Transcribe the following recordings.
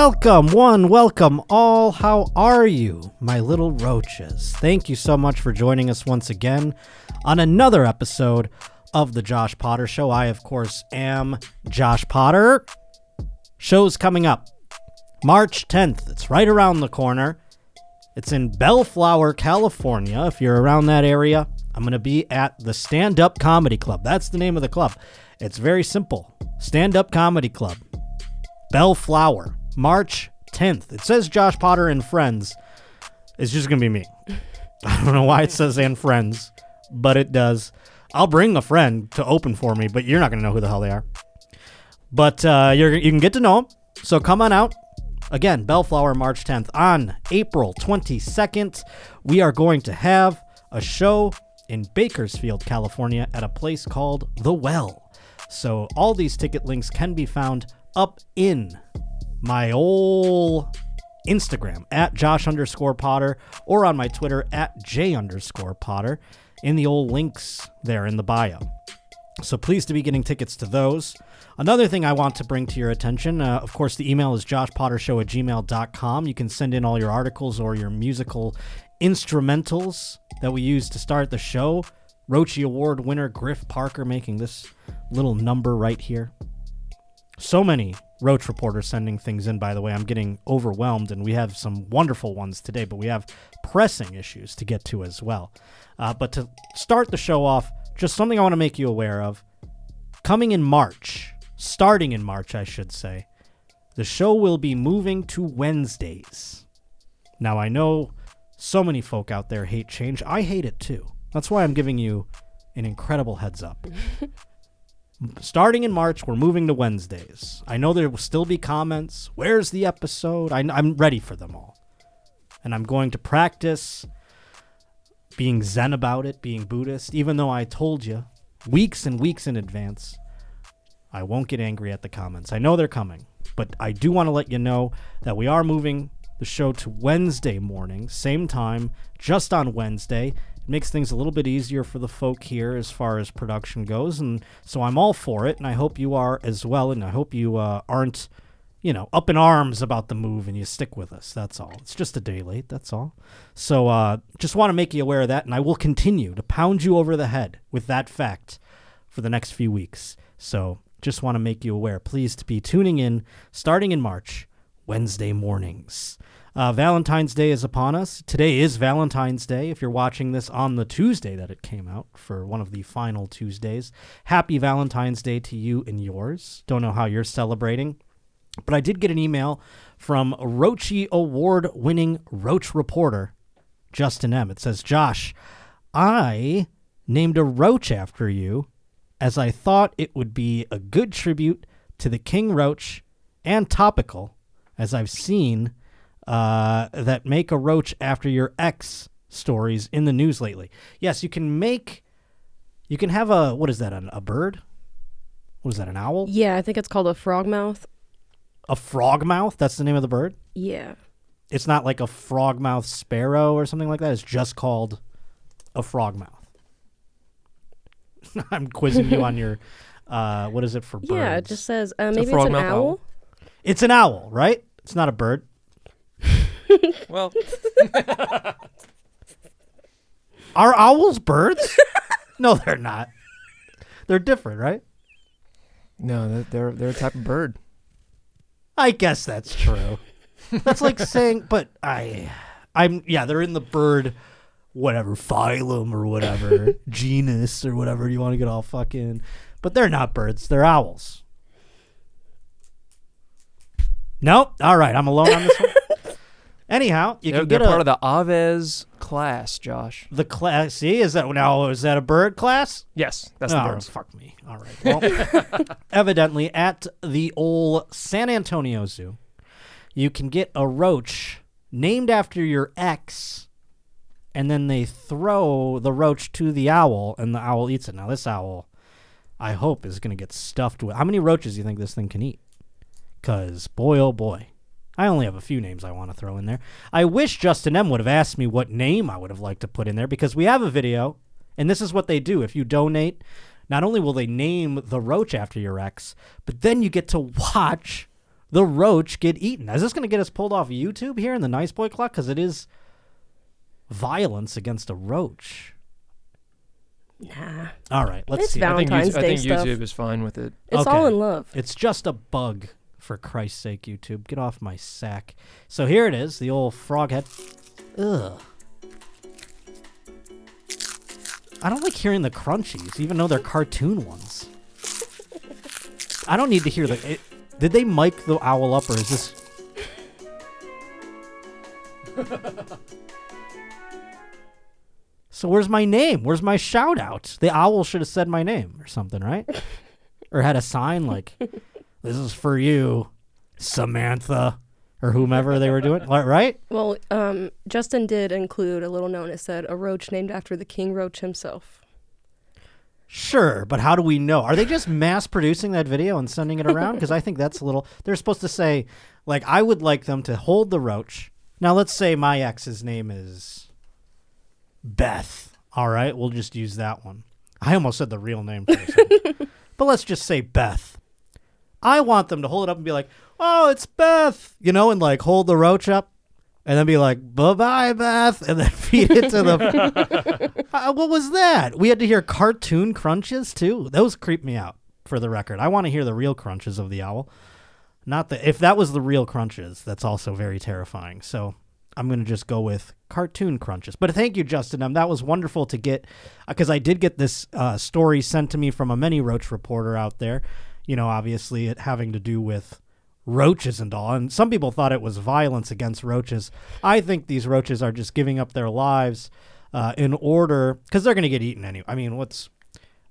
Welcome, one, welcome all. How are you, my little roaches? Thank you so much for joining us once again on another episode of The Josh Potter Show. I, of course, am Josh Potter. Show's coming up March 10th. It's right around the corner. It's in Bellflower, California. If you're around that area, I'm going to be at the Stand Up Comedy Club. That's the name of the club. It's very simple Stand Up Comedy Club. Bellflower, March 10th. It says Josh Potter and Friends. It's just going to be me. I don't know why it says and Friends, but it does. I'll bring a friend to open for me, but you're not going to know who the hell they are. But uh, you're, you can get to know them. So come on out. Again, Bellflower, March 10th. On April 22nd, we are going to have a show in Bakersfield, California, at a place called The Well. So all these ticket links can be found up in my old Instagram at Josh underscore Potter or on my Twitter at J underscore Potter in the old links there in the bio. So pleased to be getting tickets to those. Another thing I want to bring to your attention, uh, of course, the email is joshpottershow at gmail.com. You can send in all your articles or your musical instrumentals that we use to start the show. Roche Award winner Griff Parker making this little number right here. So many Roach Reporter sending things in, by the way. I'm getting overwhelmed, and we have some wonderful ones today, but we have pressing issues to get to as well. Uh, but to start the show off, just something I want to make you aware of. Coming in March, starting in March, I should say, the show will be moving to Wednesdays. Now, I know so many folk out there hate change. I hate it too. That's why I'm giving you an incredible heads up. Starting in March, we're moving to Wednesdays. I know there will still be comments. Where's the episode? I, I'm ready for them all. And I'm going to practice being zen about it, being Buddhist, even though I told you weeks and weeks in advance. I won't get angry at the comments. I know they're coming, but I do want to let you know that we are moving the show to Wednesday morning, same time, just on Wednesday. Makes things a little bit easier for the folk here as far as production goes, and so I'm all for it, and I hope you are as well, and I hope you uh, aren't, you know, up in arms about the move and you stick with us. That's all. It's just a day late. That's all. So uh, just want to make you aware of that, and I will continue to pound you over the head with that fact for the next few weeks. So just want to make you aware. Please to be tuning in starting in March, Wednesday mornings. Uh, Valentine's Day is upon us. Today is Valentine's Day. If you're watching this on the Tuesday that it came out for one of the final Tuesdays, happy Valentine's Day to you and yours. Don't know how you're celebrating, but I did get an email from Roachie Award winning Roach reporter, Justin M. It says, Josh, I named a roach after you as I thought it would be a good tribute to the King Roach and topical, as I've seen uh, that make a roach after your ex stories in the news lately. Yes, you can make, you can have a, what is that, an, a bird? What is that, an owl? Yeah, I think it's called a frog mouth. A frog mouth? That's the name of the bird? Yeah. It's not like a frog mouth sparrow or something like that. It's just called a frog mouth. I'm quizzing you on your, uh, what is it for birds? Yeah, it just says uh, a maybe it's an frogmouth owl. owl. It's an owl, right? It's not a bird. Well, Are owls birds? no, they're not. They're different, right? no, they're- they're they're a type of bird. I guess that's true. that's like saying, but I, I'm yeah, they're in the bird, whatever phylum or whatever genus or whatever you want to get all fucking, but they're not birds. They're owls. Nope. All right, I'm alone on this one. Anyhow, you They're, can they're get a, part of the Aves class, Josh. the class. See, is that now? Is that a bird class? Yes, that's the oh, birds. fuck me. All right. Well, evidently, at the old San Antonio Zoo, you can get a roach named after your ex, and then they throw the roach to the owl, and the owl eats it. Now, this owl, I hope, is going to get stuffed with. How many roaches do you think this thing can eat? Because, boy, oh boy, I only have a few names I want to throw in there. I wish Justin M would have asked me what name I would have liked to put in there because we have a video, and this is what they do. If you donate, not only will they name the roach after your ex, but then you get to watch the roach get eaten. Is this going to get us pulled off YouTube here in the Nice Boy Clock? Because it is violence against a roach. Nah. All right, let's It's see. valid. I think, Valentine's YouTube, I Day think stuff. YouTube is fine with it. It's Okay. all in love. It's just a bug, for Christ's sake, YouTube. Get off my sack. So here it is, the old frog head. Ugh. I don't like hearing the crunchies, even though they're cartoon ones. I don't need to hear the. It, did they mic the owl up, or is this? so where's my name? Where's my shout out? The owl should have said my name or something, right? or had a sign like, "This is for you, Samantha," or whomever they were doing, right? Well, um, Justin did include a little note. It said a roach named after the king roach himself. Sure, but how do we know? Are they just mass producing that video and sending it around? Because I think that's a little. They're supposed to say, like, I would like them to hold the roach. Now, let's say my ex's name is Beth. All right, we'll just use that one. I almost said the real name for a second. but let's just say Beth. I want them to hold it up and be like, oh, it's Beth, you know, and like hold the roach up and then be like, bye bye, Beth, and then feed it to the. Uh, what was that? We had to hear cartoon crunches too. Those creep me out. For the record, I want to hear the real crunches of the owl, not the. If that was the real crunches, that's also very terrifying. So I'm gonna just go with cartoon crunches. But thank you, Justin. Um, that was wonderful to get because I did get this uh, story sent to me from a many roach reporter out there. You know, obviously it having to do with roaches and all. And some people thought it was violence against roaches. I think these roaches are just giving up their lives uh, in order because they're going to get eaten anyway. I mean, what's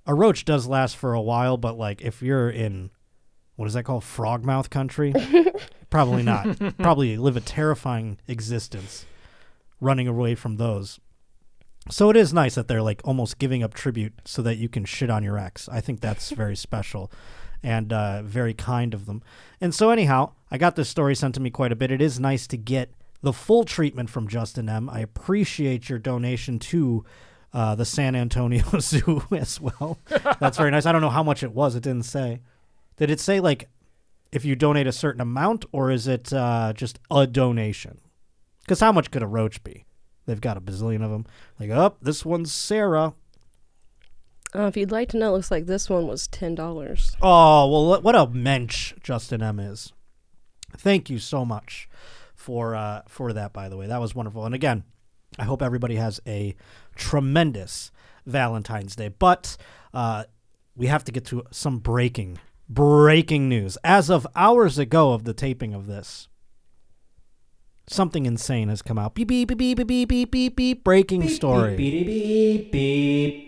a roach does last for a while, but like if you're in what is that called, frogmouth country? Probably not. Probably live a terrifying existence running away from those. So it is nice that they're like almost giving up tribute so that you can shit on your ex. I think that's very special and uh, very kind of them. And so, anyhow, I got this story sent to me quite a bit. It is nice to get the full treatment from Justin M. I appreciate your donation to uh, the San Antonio Zoo as well. That's very nice. I don't know how much it was. It didn't say. Did it say like if you donate a certain amount, or is it uh, just a donation? Because how much could a roach be? They've got a bazillion of them. Like, oh, this one's Sarah. Uh, if you'd like to know, it looks like this one was ten dollars. Oh well, what a mensch Justin M is. Thank you so much for uh, for that. By the way, that was wonderful. And again, I hope everybody has a tremendous Valentine's Day. But uh, we have to get to some breaking breaking news. As of hours ago of the taping of this, something insane has come out. Beep beep beep beep beep beep beep beep. Breaking story. Beep beep beep beep. beep.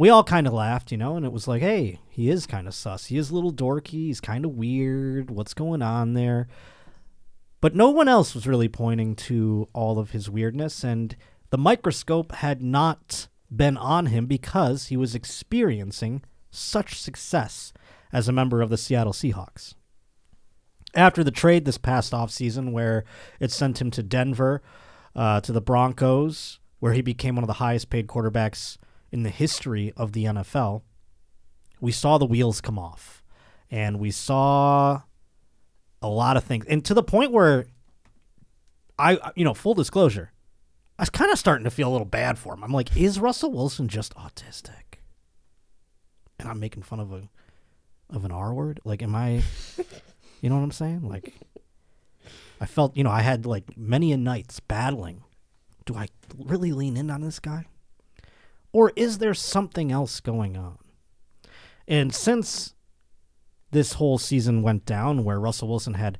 we all kind of laughed, you know, and it was like, hey, he is kind of sus. He is a little dorky. He's kind of weird. What's going on there? But no one else was really pointing to all of his weirdness, and the microscope had not been on him because he was experiencing such success as a member of the Seattle Seahawks. After the trade this past offseason, where it sent him to Denver, uh, to the Broncos, where he became one of the highest paid quarterbacks in the history of the NFL, we saw the wheels come off. And we saw a lot of things. And to the point where I, you know, full disclosure, I was kind of starting to feel a little bad for him. I'm like, is Russell Wilson just autistic? And I'm making fun of a of an R word. Like, am I? You know what I'm saying? Like, I felt, you know, I had like many a nights battling. Do I really lean in on this guy, or is there something else going on? And since this whole season went down, where Russell Wilson had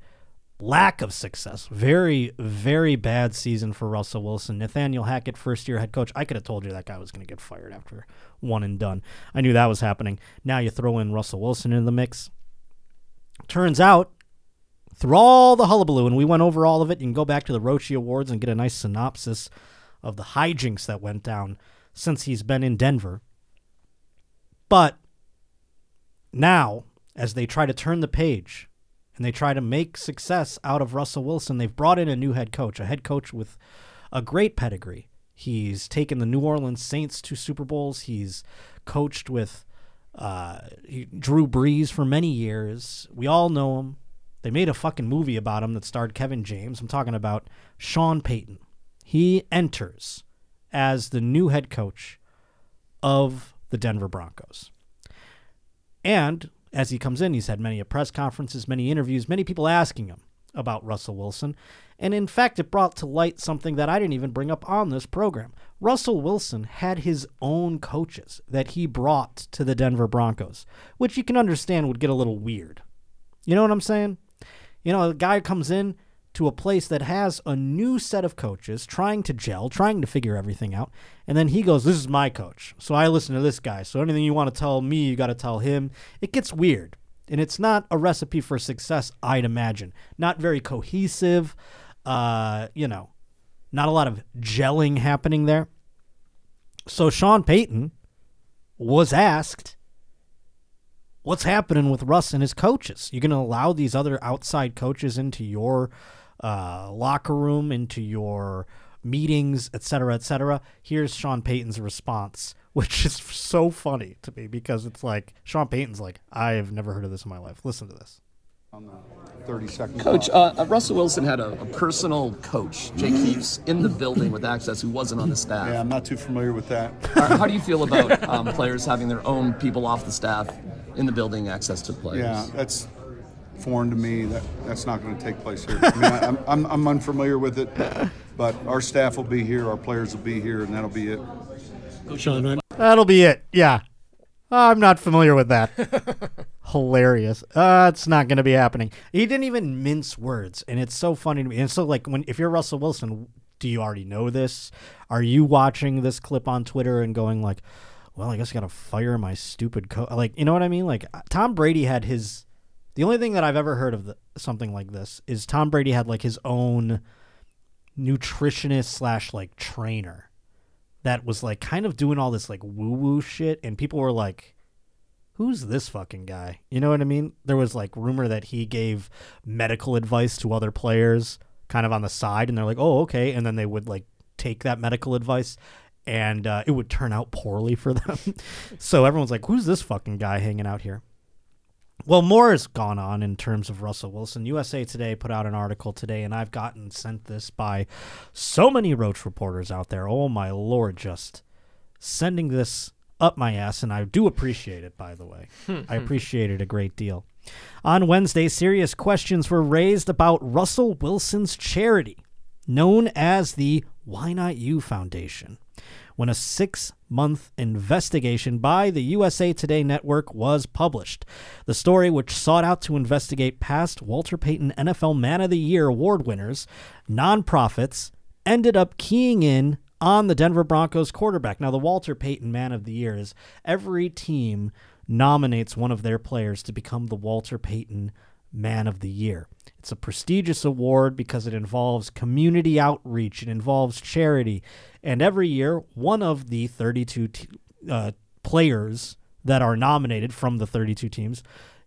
lack of success. Very, very bad season for Russell Wilson. Nathaniel Hackett, first year head coach. I could have told you that guy was going to get fired after one and done. I knew that was happening. Now you throw in Russell Wilson in the mix. Turns out, through all the hullabaloo, and we went over all of it, you can go back to the Roachie Awards and get a nice synopsis of the hijinks that went down since he's been in Denver. But now, as they try to turn the page and they try to make success out of Russell Wilson, they've brought in a new head coach, a head coach with a great pedigree. He's taken the New Orleans Saints to Super Bowls. He's coached with uh, Drew Brees for many years. We all know him. They made a fucking movie about him that starred Kevin James. I'm talking about Sean Payton. He enters as the new head coach of the Denver Broncos. And as he comes in, he's had many press conferences, many interviews, many people asking him about Russell Wilson. And in fact, it brought to light something that I didn't even bring up on this program. Russell Wilson had his own coaches that he brought to the Denver Broncos, which you can understand would get a little weird. You know what I'm saying? You know, a guy comes in to a place that has a new set of coaches trying to gel, trying to figure everything out, and then he goes, This is my coach. So I listen to this guy. So anything you want to tell me, you got to tell him. It gets weird. And it's not a recipe for success, I'd imagine. Not very cohesive. Uh, you know, not a lot of gelling happening there. So Sean Payton was asked, What's happening with Russ and his coaches? You're going to allow these other outside coaches into your uh, locker room, into your meetings, et cetera, et cetera. Here's Sean Payton's response, which is so funny to me because it's like Sean Payton's like, I have never heard of this in my life. Listen to this. on the 30 second Coach, uh, uh, Russell Wilson had a, a personal coach, Jake Heaps, in the building with access who wasn't on the staff. yeah, I'm not too familiar with that. How, how do you feel about um, players having their own people off the staff in the building, access to players? Yeah, that's foreign to me. That that's not going to take place here. I mean, I, I'm, I'm I'm unfamiliar with it, but our staff will be here, our players will be here, and that'll be it. Sean, That'll be it. Yeah. I'm not familiar with that. Hilarious. Uh, it's not going to be happening. He didn't even mince words, and it's so funny to me. And so, like, when if you're Russell Wilson, do you already know this? Are you watching this clip on Twitter and going like, "Well, I guess I got to fire my stupid coach"? Like, you know what I mean? Like, Tom Brady had his. The only thing that I've ever heard of the, something like this is Tom Brady had like his own nutritionist slash like trainer that was like kind of doing all this like woo woo shit, and people were like, "Who's this fucking guy?" You know what I mean? There was like rumor that he gave medical advice to other players, kind of on the side, and they're like, "Oh, okay," and then they would like take that medical advice. And uh, it would turn out poorly for them. so everyone's like, who's this fucking guy hanging out here? Well, more has gone on in terms of Russell Wilson. USA Today put out an article today, and I've gotten sent this by so many Roach reporters out there. Oh, my Lord, just sending this up my ass, and I do appreciate it, by the way. Hmm. I appreciate it a great deal. On Wednesday, serious questions were raised about Russell Wilson's charity, known as the Why Not You Foundation when a six month investigation by the USA Today network was published. The story, which sought out to investigate past Walter Payton NFL Man of the Year award winners, nonprofits, ended up keying in on the Denver Broncos quarterback. Now, the Walter Payton Man of the Year is every team nominates one of their players to become the Walter Payton Man of the Year. It's a prestigious award because it involves community outreach, it involves charity, and every year, one of the 32 t- uh, players that are nominated from the 32 teams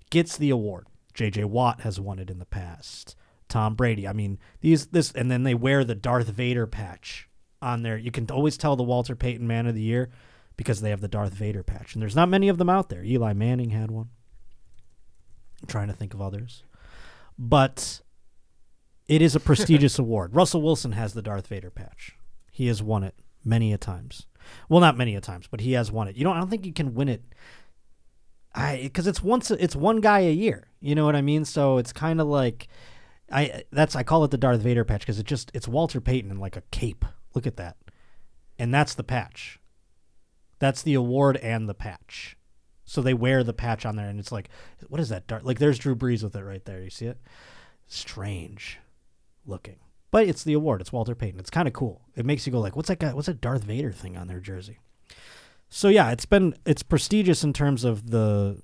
gets the award. J.J. Watt has won it in the past. Tom Brady. I mean, these this, and then they wear the Darth Vader patch on there. You can always tell the Walter Payton Man of the Year because they have the Darth Vader patch, and there's not many of them out there. Eli Manning had one. I'm trying to think of others, but it is a prestigious award. Russell Wilson has the Darth Vader patch. He has won it many a times. Well, not many a times, but he has won it. You don't. I don't think you can win it. I because it's once it's one guy a year. You know what I mean? So it's kind of like I that's I call it the Darth Vader patch because it just it's Walter Payton in like a cape. Look at that, and that's the patch. That's the award and the patch. So they wear the patch on there, and it's like, what is that? Darth? Like there's Drew Brees with it right there. You see it? strange looking. But it's the award. It's Walter Payton. It's kind of cool. It makes you go like, what's that guy? What's that Darth Vader thing on their jersey? So yeah, it's been it's prestigious in terms of the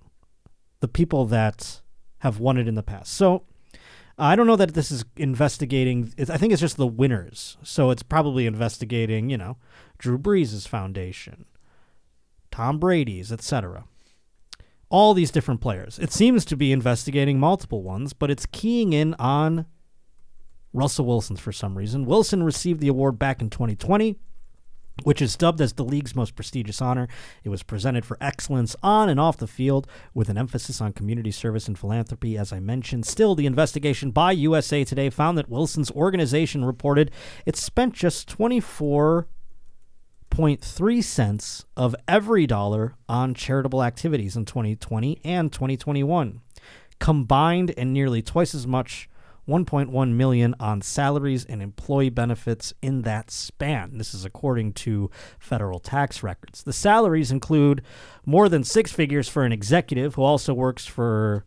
the people that have won it in the past. So I don't know that this is investigating. I think it's just the winners. So it's probably investigating, you know, Drew Brees' foundation, Tom Brady's, etc. All these different players. It seems to be investigating multiple ones, but it's keying in on Russell Wilson's for some reason. Wilson received the award back in 2020 which is dubbed as the league's most prestigious honor. It was presented for excellence on and off the field with an emphasis on community service and philanthropy, as I mentioned. Still, the investigation by USA Today found that Wilson's organization reported it spent just 24.3 cents of every dollar on charitable activities in 2020 and 2021, combined and nearly twice as much 1.1 million on salaries and employee benefits in that span. This is according to federal tax records. The salaries include more than six figures for an executive who also works for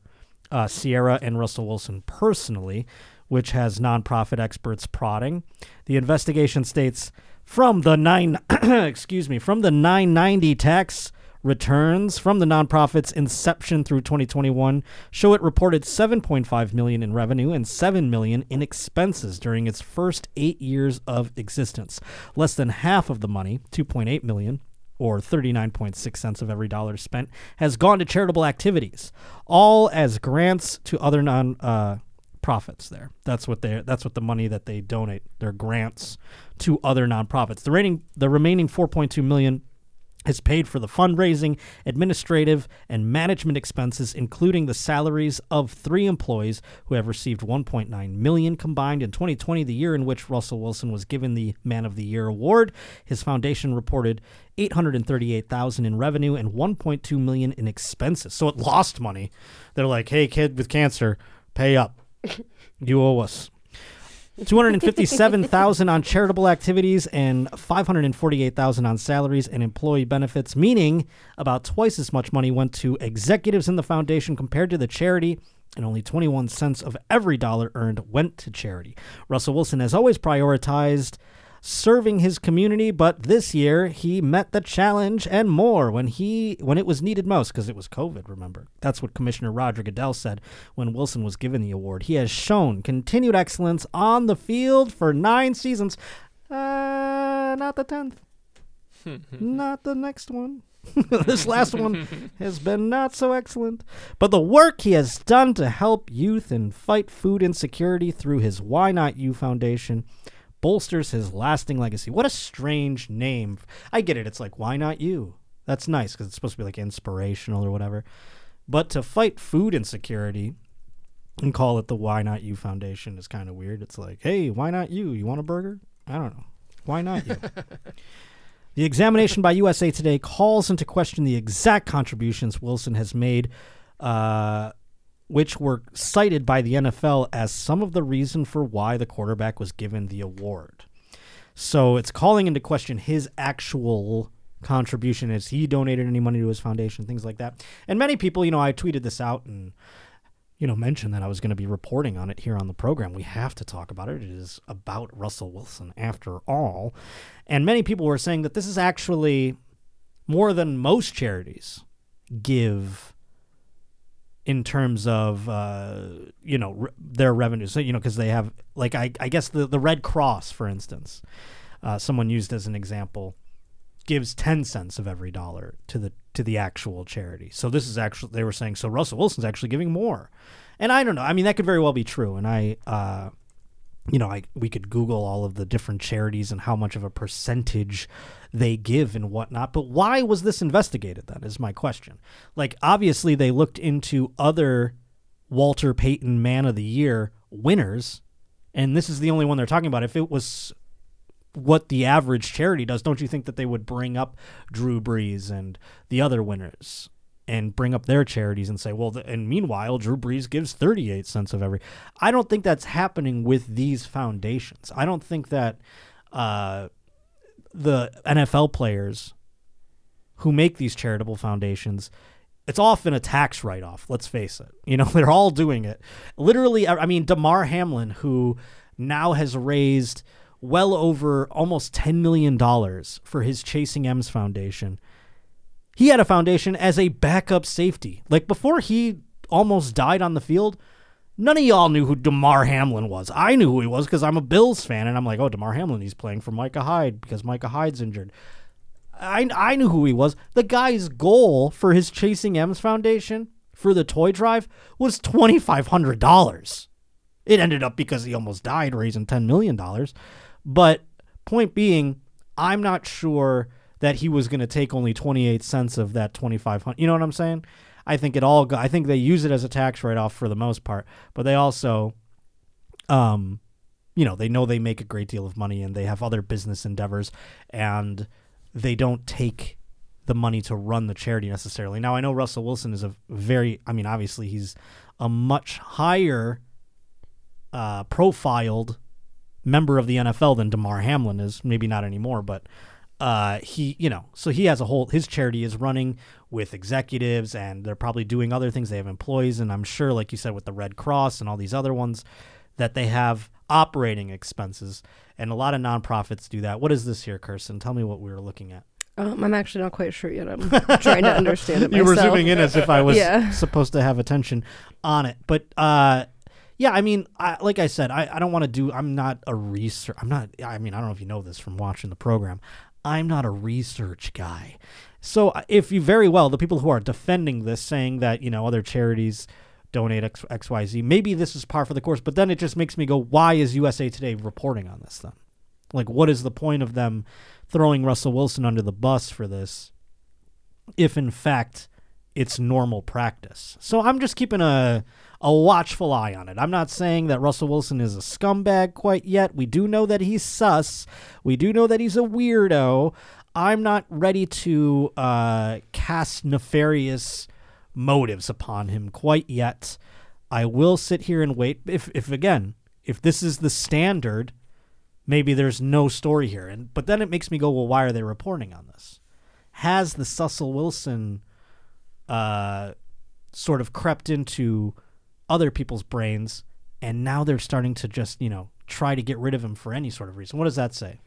uh, Sierra and Russell Wilson personally, which has nonprofit experts prodding. The investigation states from the nine excuse me from the 990 tax returns from the nonprofit's inception through 2021 show it reported 7.5 million in revenue and 7 million in expenses during its first 8 years of existence. Less than half of the money, 2.8 million, or 39.6 cents of every dollar spent has gone to charitable activities, all as grants to other non uh, profits there. That's what they that's what the money that they donate. Their grants to other nonprofits. The remaining the remaining 4.2 million is paid for the fundraising, administrative, and management expenses, including the salaries of three employees who have received 1.9 million combined in 2020, the year in which Russell Wilson was given the Man of the Year award. His foundation reported 838,000 in revenue and 1.2 million in expenses. So it lost money. They're like, "Hey, kid with cancer, pay up. You owe us." 257,000 on charitable activities and 548,000 on salaries and employee benefits, meaning about twice as much money went to executives in the foundation compared to the charity and only 21 cents of every dollar earned went to charity. Russell Wilson has always prioritized serving his community, but this year he met the challenge and more when he when it was needed most because it was COVID, remember. That's what Commissioner Roger Goodell said when Wilson was given the award. He has shown continued excellence on the field for 9 seasons. Uh, not the 10th. not the next one. this last one has been not so excellent. But the work he has done to help youth and fight food insecurity through his Why Not You Foundation bolsters his lasting legacy. What a strange name. I get it. It's like, why not you? That's nice because it's supposed to be like inspirational or whatever. But to fight food insecurity and call it the Why Not You Foundation is kind of weird. It's like, hey, why not you? You want a burger? I don't know. Why not you? the examination by USA Today calls into question the exact contributions Wilson has made. Uh, which were cited by the NFL as some of the reason for why the quarterback was given the award. So it's calling into question his actual contribution as he donated any money to his foundation, things like that. And many people, you know, I tweeted this out and you know mentioned that I was going to be reporting on it here on the program. We have to talk about it. It is about Russell Wilson after all. And many people were saying that this is actually more than most charities give in terms of uh, you know re- their revenues. So, you know, because they have like I, I guess the the Red Cross, for instance, uh, someone used as an example, gives ten cents of every dollar to the to the actual charity. So this is actually they were saying so Russell Wilson's actually giving more, and I don't know. I mean that could very well be true, and I. Uh, you know, I we could Google all of the different charities and how much of a percentage they give and whatnot. But why was this investigated? Then is my question. Like, obviously, they looked into other Walter Payton Man of the Year winners, and this is the only one they're talking about. If it was what the average charity does, don't you think that they would bring up Drew Brees and the other winners? and bring up their charities and say, well, th- and meanwhile, Drew Brees gives 38 cents of every. I don't think that's happening with these foundations. I don't think that uh, the NFL players who make these charitable foundations it's often a tax write off. Let's face it. You know, they're all doing it. Literally, I mean, Damar Hamlin, who now has raised well over almost $10 million for his Chasing M's Foundation. He had a foundation as a backup safety. Like before he almost died on the field, none of y'all knew who Damar Hamlin was. I knew who he was because I'm a Bills fan, and I'm like, oh, Damar Hamlin, he's playing for Micah Hyde because Micah Hyde's injured. I, I knew who he was. The guy's goal for his Chasing M's Foundation for the toy drive was $2,500. It ended up because he almost died raising $10 million. But point being, I'm not sure that he was going to take only 28 cents of that 2500 You know what I'm saying? I think it all I think they use it as a tax write off for the most part, but they also um you know, they know they make a great deal of money and they have other business endeavors and they don't take the money to run the charity necessarily. Now I know Russell Wilson is a very I mean obviously he's a much higher uh profiled member of the NFL than Damar Hamlin is, maybe not anymore, but uh, he, you know, so he has a whole, his charity is running with executives and they're probably doing other things. They have employees, and I'm sure, like you said, with the Red Cross and all these other ones, that they have operating expenses. And a lot of nonprofits do that. What is this here, Kirsten? Tell me what we were looking at. Um, I'm actually not quite sure yet. I'm trying to understand it you were zooming in as if I was Yeah. supposed to have attention on it. But uh, yeah, I mean, I, like I said, I, I don't want to do. I'm not a research. I'm not. I mean, I don't know if you know this from watching the program. I'm not a research guy. So uh, if you very well, the people who are defending this, saying that you know other charities donate X, XYZ, maybe this is par for the course. But then it just makes me go, why is USA Today reporting on this then? Like, what is the point of them throwing Russell Wilson under the bus for this? if in fact it's normal practice. So I'm just keeping a a watchful eye on it. I'm not saying that Russell Wilson is a scumbag quite yet. We do know that he's sus. We do know that he's a weirdo. I'm not ready to uh, cast nefarious motives upon him quite yet. I will sit here and wait. If if again, if this is the standard, maybe there's no story here. And but then it makes me go, well, why are they reporting on this? has the Cecil Wilson uh, sort of crept into other people's brains, and now they're starting to just, you know, try to get rid of him for any sort of reason. What does that say?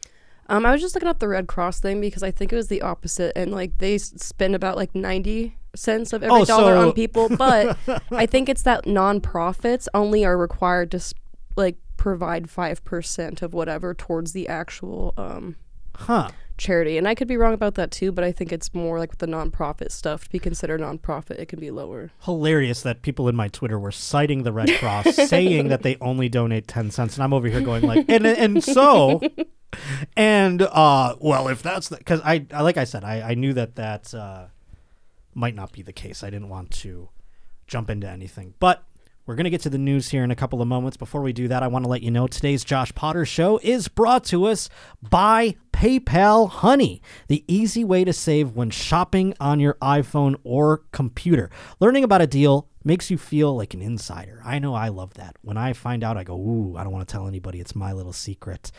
Um, I was just looking up the Red Cross thing because I think it was the opposite, and like they s- spend about like ninety cents of every Oh, dollar so- on people, but I think it's that nonprofits only are required to s- like provide five percent of whatever towards the actual um Huh. Charity, and I could be wrong about that too, but I think it's more like with the nonprofit stuff to be considered nonprofit, it can be lower. Hilarious that people in my Twitter were citing the Red Cross, saying that they only donate ten cents, and I'm over here going like, and and so, and uh, well, if that's because I, I like I said, I, I knew that that uh, might not be the case. I didn't want to jump into anything, but we're going to get to the news here in a couple of moments. Before we do that, I want to let you know today's Josh Potter show is brought to us by PayPal Honey, the easy way to save when shopping on your iPhone or computer. Learning about a deal makes you feel like an insider. I know I love that. When I find out, I go, Ooh, I don't want to tell anybody. It's my little secret.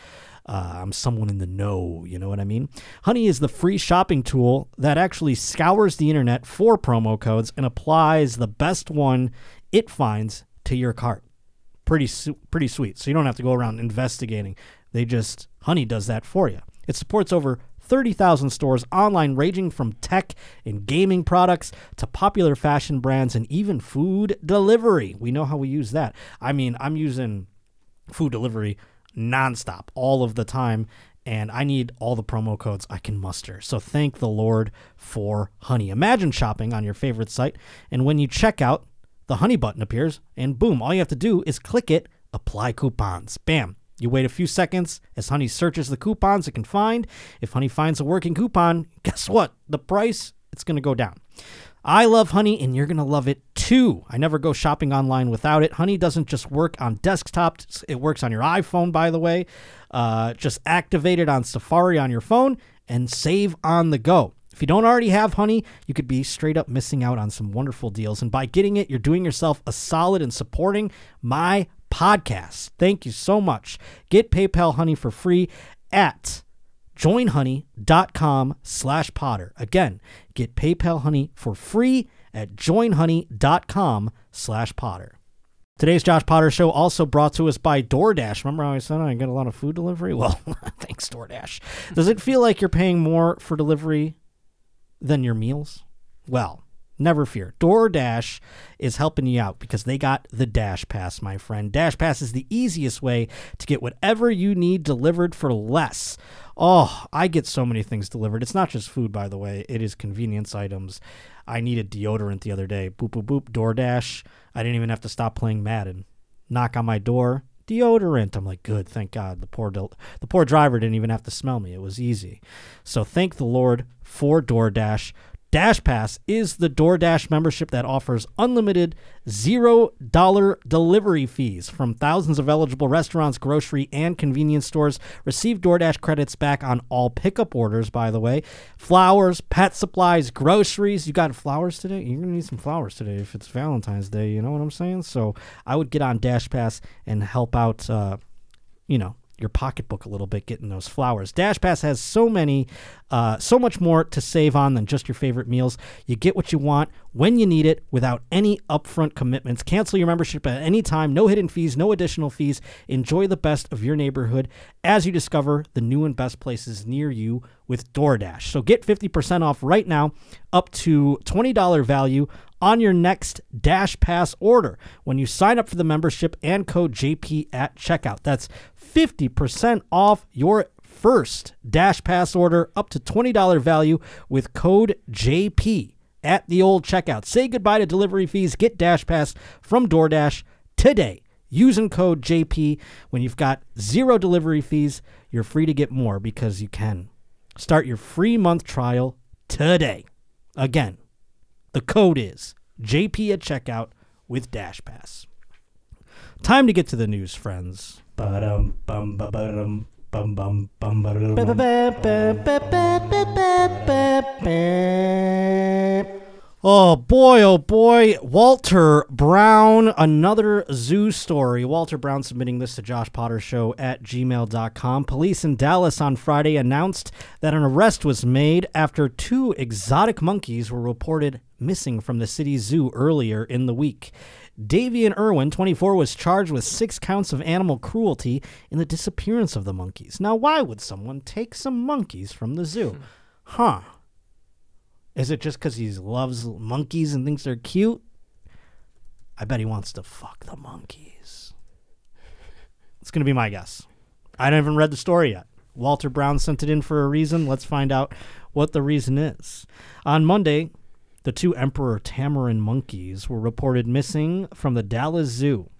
Uh, I'm someone in the know, you know what I mean? Honey is the free shopping tool that actually scours the internet for promo codes and applies the best one it finds to your cart. Pretty su- pretty sweet. So you don't have to go around investigating. They just Honey does that for you. It supports over 30,000 stores online ranging from tech and gaming products to popular fashion brands and even food delivery. We know how we use that. I mean, I'm using food delivery nonstop all of the time and I need all the promo codes I can muster. So thank the Lord for Honey. Imagine shopping on your favorite site and when you check out, the Honey button appears and boom, all you have to do is click it, apply coupons. Bam. You wait a few seconds as Honey searches the coupons it can find. If Honey finds a working coupon, guess what? The price it's going to go down. I love Honey, and you're going to love it too. I never go shopping online without it. Honey doesn't just work on desktops, it works on your iPhone, by the way. Uh, just activate it on Safari on your phone and save on the go. If you don't already have Honey, you could be straight up missing out on some wonderful deals. And by getting it, you're doing yourself a solid and supporting my podcast. Thank you so much. Get PayPal Honey for free at joinhoney.com slash potter again get paypal honey for free at joinhoney.com slash potter. Today's Josh Potter Show also brought to us by DoorDash. Remember how I said I get a lot of food delivery? Well, thanks, DoorDash. Does it feel like you're paying more for delivery than your meals? Well, never fear. DoorDash is helping you out because they got the Dash Pass, my friend. Dash Pass is the easiest way to get whatever you need delivered for less. Oh, I get so many things delivered. It's not just food, by the way, it is convenience items. I needed deodorant the other day. Boop, boop, boop. DoorDash. I didn't even have to stop playing Madden. Knock on my door. Deodorant. I'm like, good, thank God. The poor del- the poor driver didn't even have to smell me. It was easy. So thank the Lord for DoorDash. Dash Pass is the DoorDash membership that offers unlimited $0 delivery fees from thousands of eligible restaurants, grocery, and convenience stores. Receive DoorDash credits back on all pickup orders, by the way. Flowers, pet supplies, groceries. You got flowers today? You're going to need some flowers today if it's Valentine's Day. You know what I'm saying? So I would get on Dash Pass and help out, uh, you know, your pocketbook a little bit getting those flowers. Dash Pass has so many, uh, so much more to save on than just your favorite meals. You get what you want when you need it without any upfront commitments. Cancel your membership at any time, no hidden fees, no additional fees. Enjoy the best of your neighborhood as you discover the new and best places near you with DoorDash. So get 50% off right now, up to $20 value on your next Dash Pass order when you sign up for the membership and code JP at checkout. That's 50% off your first Dash Pass order up to $20 value with code JP at the old checkout. Say goodbye to delivery fees. Get Dash Pass from DoorDash today. Using code JP when you've got zero delivery fees, you're free to get more because you can. Start your free month trial today. Again, the code is JP at checkout with Dash Pass. Time to get to the news, friends. Ba-dum, bum, ba-ba-dum, bum, bum, bum, ba-da-dum. Oh boy, oh boy. Walter Brown, another zoo story. Walter Brown submitting this to Josh Potter Show at gmail.com. Police in Dallas on Friday announced that an arrest was made after two exotic monkeys were reported missing from the city's zoo earlier in the week. Davion Irvin, 24, was charged with six counts of animal cruelty in the disappearance of the monkeys. Now, why would someone take some monkeys from the zoo? Huh. Is it just because he loves monkeys and thinks they're cute? I bet he wants to fuck the monkeys. It's going to be my guess. I haven't even read the story yet. Walter Brown sent it in for a reason. Let's find out what the reason is. On Monday, the two emperor tamarin monkeys were reported missing from the Dallas Zoo.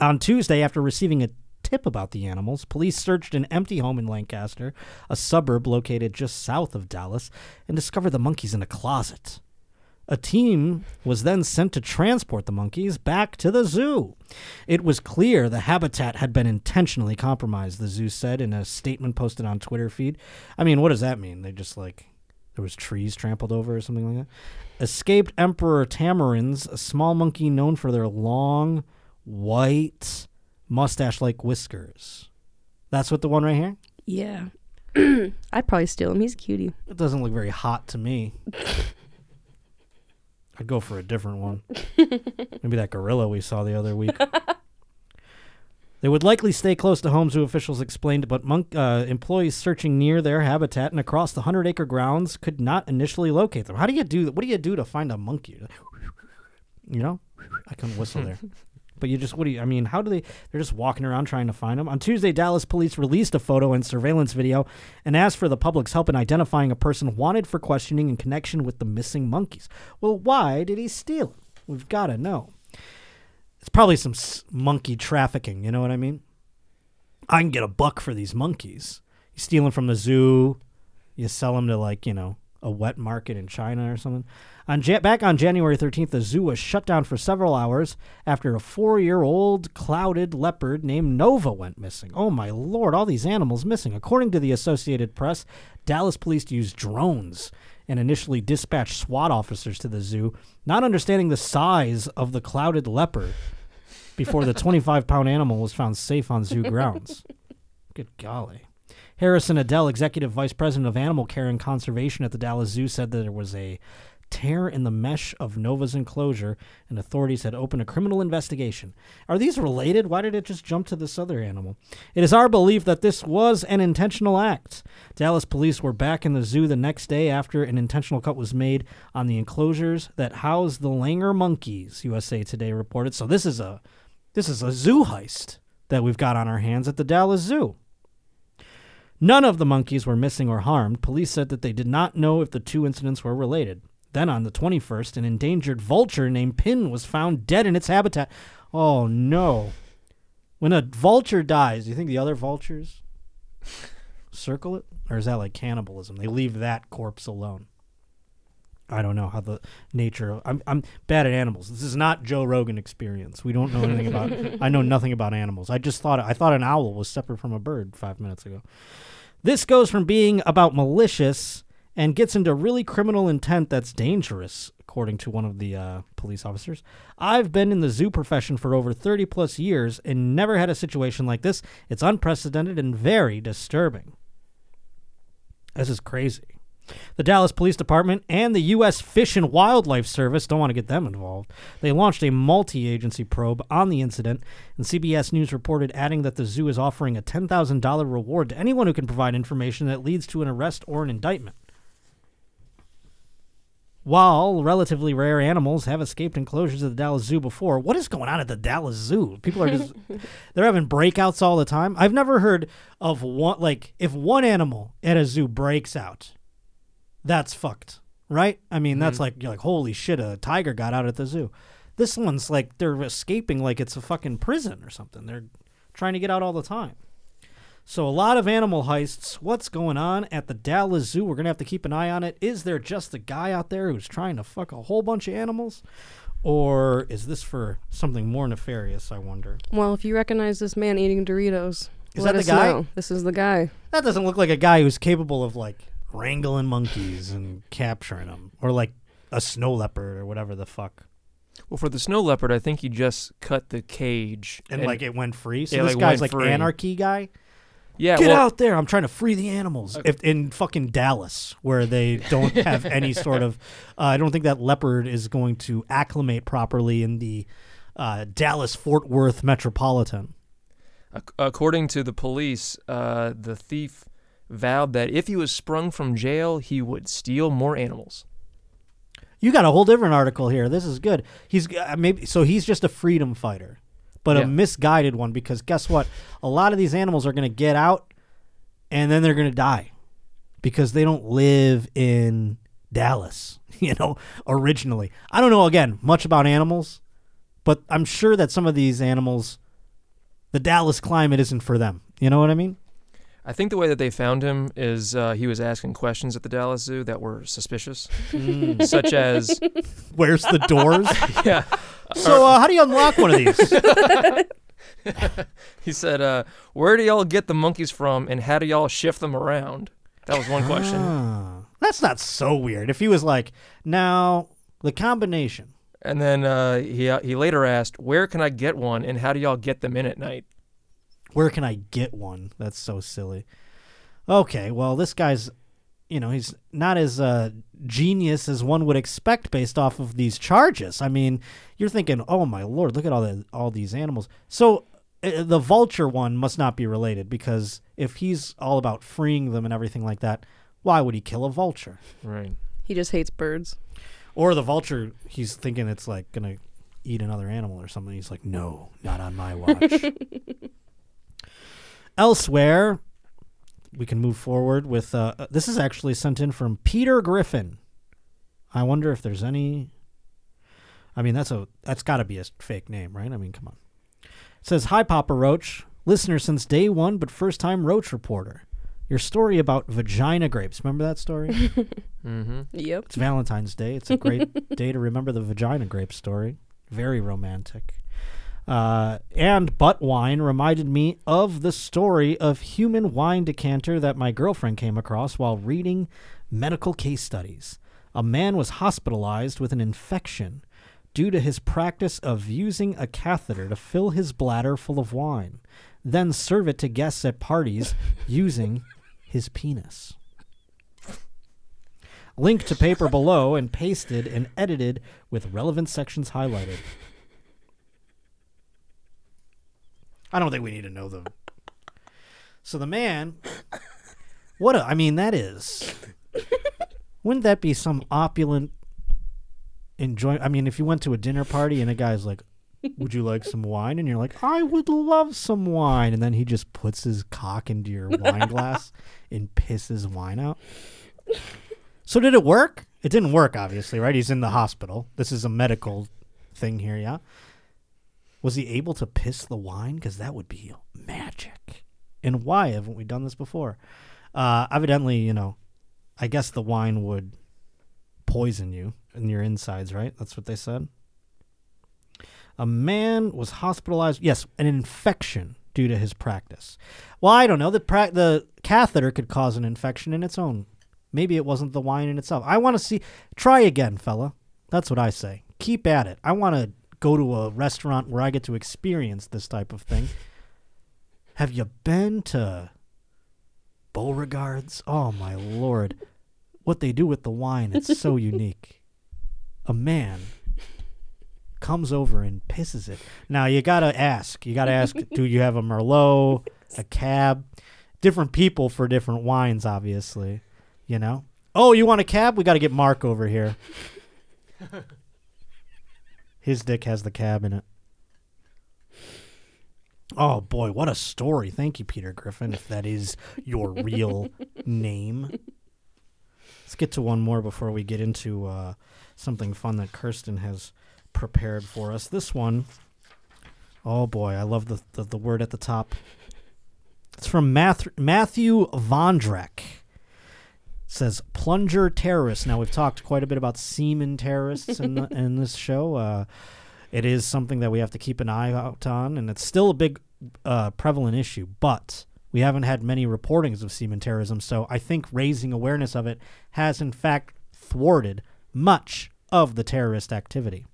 On Tuesday, after receiving a tip about the animals, police searched an empty home in Lancaster, a suburb located just south of Dallas, and discovered the monkeys in a closet. A team was then sent to transport the monkeys back to the zoo. It was clear the habitat had been intentionally compromised, the zoo said in a statement posted on Twitter feed. I mean, what does that mean? They just like there was trees trampled over or something like that. Escaped emperor tamarins, a small monkey known for their long, white, mustache-like whiskers. That's what the one right here. Yeah. I'd probably steal him. He's a cutie. It doesn't look very hot to me. I'd go for a different one. Maybe that gorilla we saw the other week. they would likely stay close to homes, zoo officials explained, but monk, uh, employees searching near their habitat and across the 100 acre grounds could not initially locate them. How do you do that? What do you do to find a monkey? You know? I couldn't whistle there. But you just, what do you, I mean, how do they, they're just walking around trying to find them. On Tuesday, Dallas police released a photo and surveillance video and asked for the public's help in identifying a person wanted for questioning in connection with the missing monkeys. Well, why did he steal them? We've got to know. It's probably some monkey trafficking, you know what I mean? I can get a buck for these monkeys. You steal them from the zoo, you sell them to like, you know, a wet market in China or something. On ja- back on January 13th, the zoo was shut down for several hours after a four-year-old clouded leopard named Nova went missing. Oh my lord, all these animals missing. According to the Associated Press, Dallas police used drones and initially dispatched SWAT officers to the zoo, not understanding the size of the clouded leopard before the 25-pound animal was found safe on zoo grounds. Good golly. Harrison Edell, Executive Vice President of Animal Care and Conservation at the Dallas Zoo, said that there was a tear in the mesh of Nova's enclosure, and authorities had opened a criminal investigation. Are these related? Why did it just jump to this other animal? It is our belief that this was an intentional act. Dallas police were back in the zoo the next day after an intentional cut was made on the enclosures that house the langur monkeys, USA Today reported. So this is a this is a zoo heist that we've got on our hands at the Dallas Zoo. None of the monkeys were missing or harmed. Police said that they did not know if the two incidents were related. Then on the 21st, an endangered vulture named Pin was found dead in its habitat. Oh no. When a vulture dies, do you think the other vultures circle it? Or is that like cannibalism? They leave that corpse alone. I don't know how the nature of I'm I'm bad at animals. This is not Joe Rogan experience. We don't know anything about I know nothing about animals. I just thought I thought an owl was separate from a bird 5 minutes ago. This goes from being about malicious and gets into really criminal intent that's dangerous, according to one of the uh, police officers. I've been in the zoo profession for over 30 plus years and never had a situation like this. It's unprecedented and very disturbing. This is crazy. The Dallas Police Department and the U.S. Fish and Wildlife Service don't want to get them involved. They launched a multi agency probe on the incident, and CBS News reported adding that the zoo is offering a $10,000 reward to anyone who can provide information that leads to an arrest or an indictment. While relatively rare animals have escaped enclosures of the Dallas Zoo before, what is going on at the Dallas Zoo? People are just they're having breakouts all the time. I've never heard of one like if one animal at a zoo breaks out, that's fucked, right? I mean, that's mm-hmm. like you're like holy shit, a tiger got out at the zoo. This one's like they're escaping like it's a fucking prison or something. They're trying to get out all the time. So a lot of animal heists. What's going on at the Dallas Zoo? We're gonna have to keep an eye on it. Is there just a guy out there who's trying to fuck a whole bunch of animals, or is this for something more nefarious? I wonder. Well, if you recognize this man eating Doritos, Is let that the us guy? know. This is the guy. That doesn't look like a guy who's capable of like wrangling monkeys and capturing them, or like a snow leopard or whatever the fuck. Well, for the snow leopard, I think he just cut the cage And, like it went free. So Yeah, this like, guy's like free. anarchy guy. Yeah, Get well, out there! I'm trying to free the animals. If in fucking Dallas, where they don't have any sort of, uh, I don't think that leopard is going to acclimate properly in the uh, Dallas Fort Worth metropolitan. According to the police, uh, the thief vowed that if he was sprung from jail, he would steal more animals. You got a whole different article here. This is good. He's uh, maybe so he's just a freedom fighter, but a misguided one because guess what? A lot of these animals are going to get out and then they're going to die because they don't live in Dallas, you know, originally. I don't know again much about animals, but I'm sure that some of these animals the Dallas climate isn't for them. You know what I mean? I think the way that they found him is uh, he was asking questions at the Dallas Zoo that were suspicious, such as, Where's the doors? yeah, so uh, how do you unlock one of these? he said, uh, "Where do y'all get the monkeys from, and how do y'all shift them around?" That was one question. Ah, that's not so weird. If he was like, now the combination. And then uh, he uh, he later asked, "Where can I get one, and how do y'all get them in at night?" Where can I get one? That's so silly. Okay, well, this guy's, you know, he's not as uh, genius as one would expect based off of these charges. I mean, you're thinking, oh my lord, look at all the all these animals. So uh, the vulture one must not be related because if he's all about freeing them and everything like that, why would he kill a vulture? Right. He just hates birds. Or the vulture, he's thinking it's like gonna eat another animal or something. He's like, no, not on my watch. Elsewhere, we can move forward with. Uh, uh, this is actually sent in from Peter Griffin. I wonder if there's any. I mean, that's a that's got to be a fake name, right? I mean, come on. It says, "Hi, Papa Roach, listener since day one, but first time Roach reporter. Your story about vagina grapes. Remember that story? Mm-hmm. Yep. It's Valentine's Day. It's a great day to remember the vagina grape story. Very romantic. Uh, and butt wine reminded me of the story of human wine decanter that my girlfriend came across while reading medical case studies. A man was hospitalized with an infection due to his practice of using a catheter to fill his bladder full of wine, then serve it to guests at parties using his penis. Link to paper below and pasted and edited with relevant sections highlighted. I don't think we need to know the. So the man, what a, I mean, that is. Wouldn't that be some opulent enjoy? I mean, if you went to a dinner party and a guy's like, "Would you like some wine?" and you're like, "I would love some wine," and then he just puts his cock into your wine glass and pisses wine out. So did it work? It didn't work, obviously, right? He's in the hospital. This is a medical thing here, yeah. Was he able to piss the wine? Because that would be magic. And why haven't we done this before? Uh, evidently, you know, I guess the wine would poison you in your insides, right? That's what they said. A man was hospitalized. Yes, an infection due to his practice. Well, I don't know. The pra- the catheter could cause an infection in its own. Maybe it wasn't the wine in itself. I want to see. Try again, fella. That's what I say. Keep at it. I want to go to a restaurant where I get to experience this type of thing. Have you been to Beauregards? Oh my lord. What they do with the wine, it's so unique. A man comes over and pisses it. Now you gotta ask. You gotta ask, do you have a Merlot, a cab? Different people for different wines, obviously. You know? Oh, you want a cab? We gotta get Mark over here. His dick has the cab in it. Oh boy, what a story. Thank you, Peter Griffin, if that is your real name. Let's get to one more before we get into uh, something fun that Kirsten has prepared for us. This one, oh boy, I love the, the, the word at the top. It's from Math- Matthew Vondrek. Says plunger terrorist. Now we've talked quite a bit about semen terrorists in the, in this show. Uh, it is something that we have to keep an eye out on, and it's still a big uh, prevalent issue. But we haven't had many reportings of semen terrorism, so I think raising awareness of it has in fact thwarted much of the terrorist activity.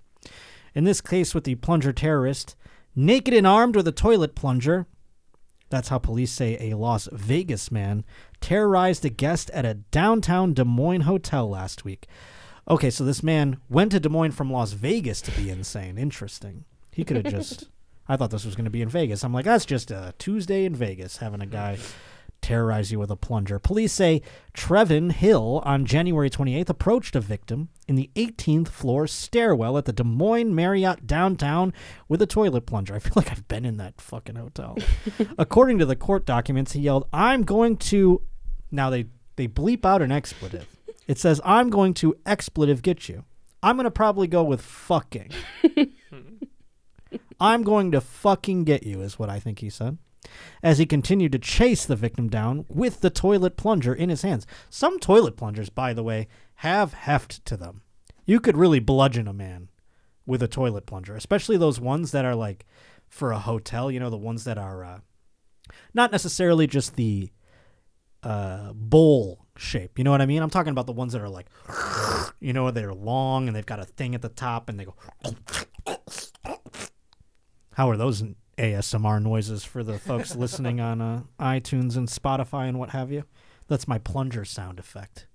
In this case, with the plunger terrorist, naked and armed with a toilet plunger, that's how police say a Las Vegas man terrorized a guest at a downtown Des Moines hotel last week. Okay, so this man went to Des Moines from Las Vegas to be insane. Interesting. He could have just. I thought this was going to be in Vegas. I'm like, that's just a Tuesday in Vegas having a guy terrorize you with a plunger. Police say Trevin Hill on January 28th approached a victim in the 18th floor stairwell at the Des Moines Marriott downtown with a toilet plunger. I feel like I've been in that fucking hotel. According to the court documents, he yelled, "I'm going to." Now they they bleep out an expletive. It says, "I'm going to expletive get you." I'm going to probably go with fucking. I'm going to fucking get you, is what I think he said. As he continued to chase the victim down with the toilet plunger in his hands. Some toilet plungers, by the way, have heft to them. You could really bludgeon a man with a toilet plunger, especially those ones that are like for a hotel, you know, the ones that are uh, not necessarily just the uh, bowl shape. You know what I mean? I'm talking about the ones that are like, you know, they're long and they've got a thing at the top and they go. How are those ASMR noises for the folks listening on uh, iTunes and Spotify and what have you? That's my plunger sound effect.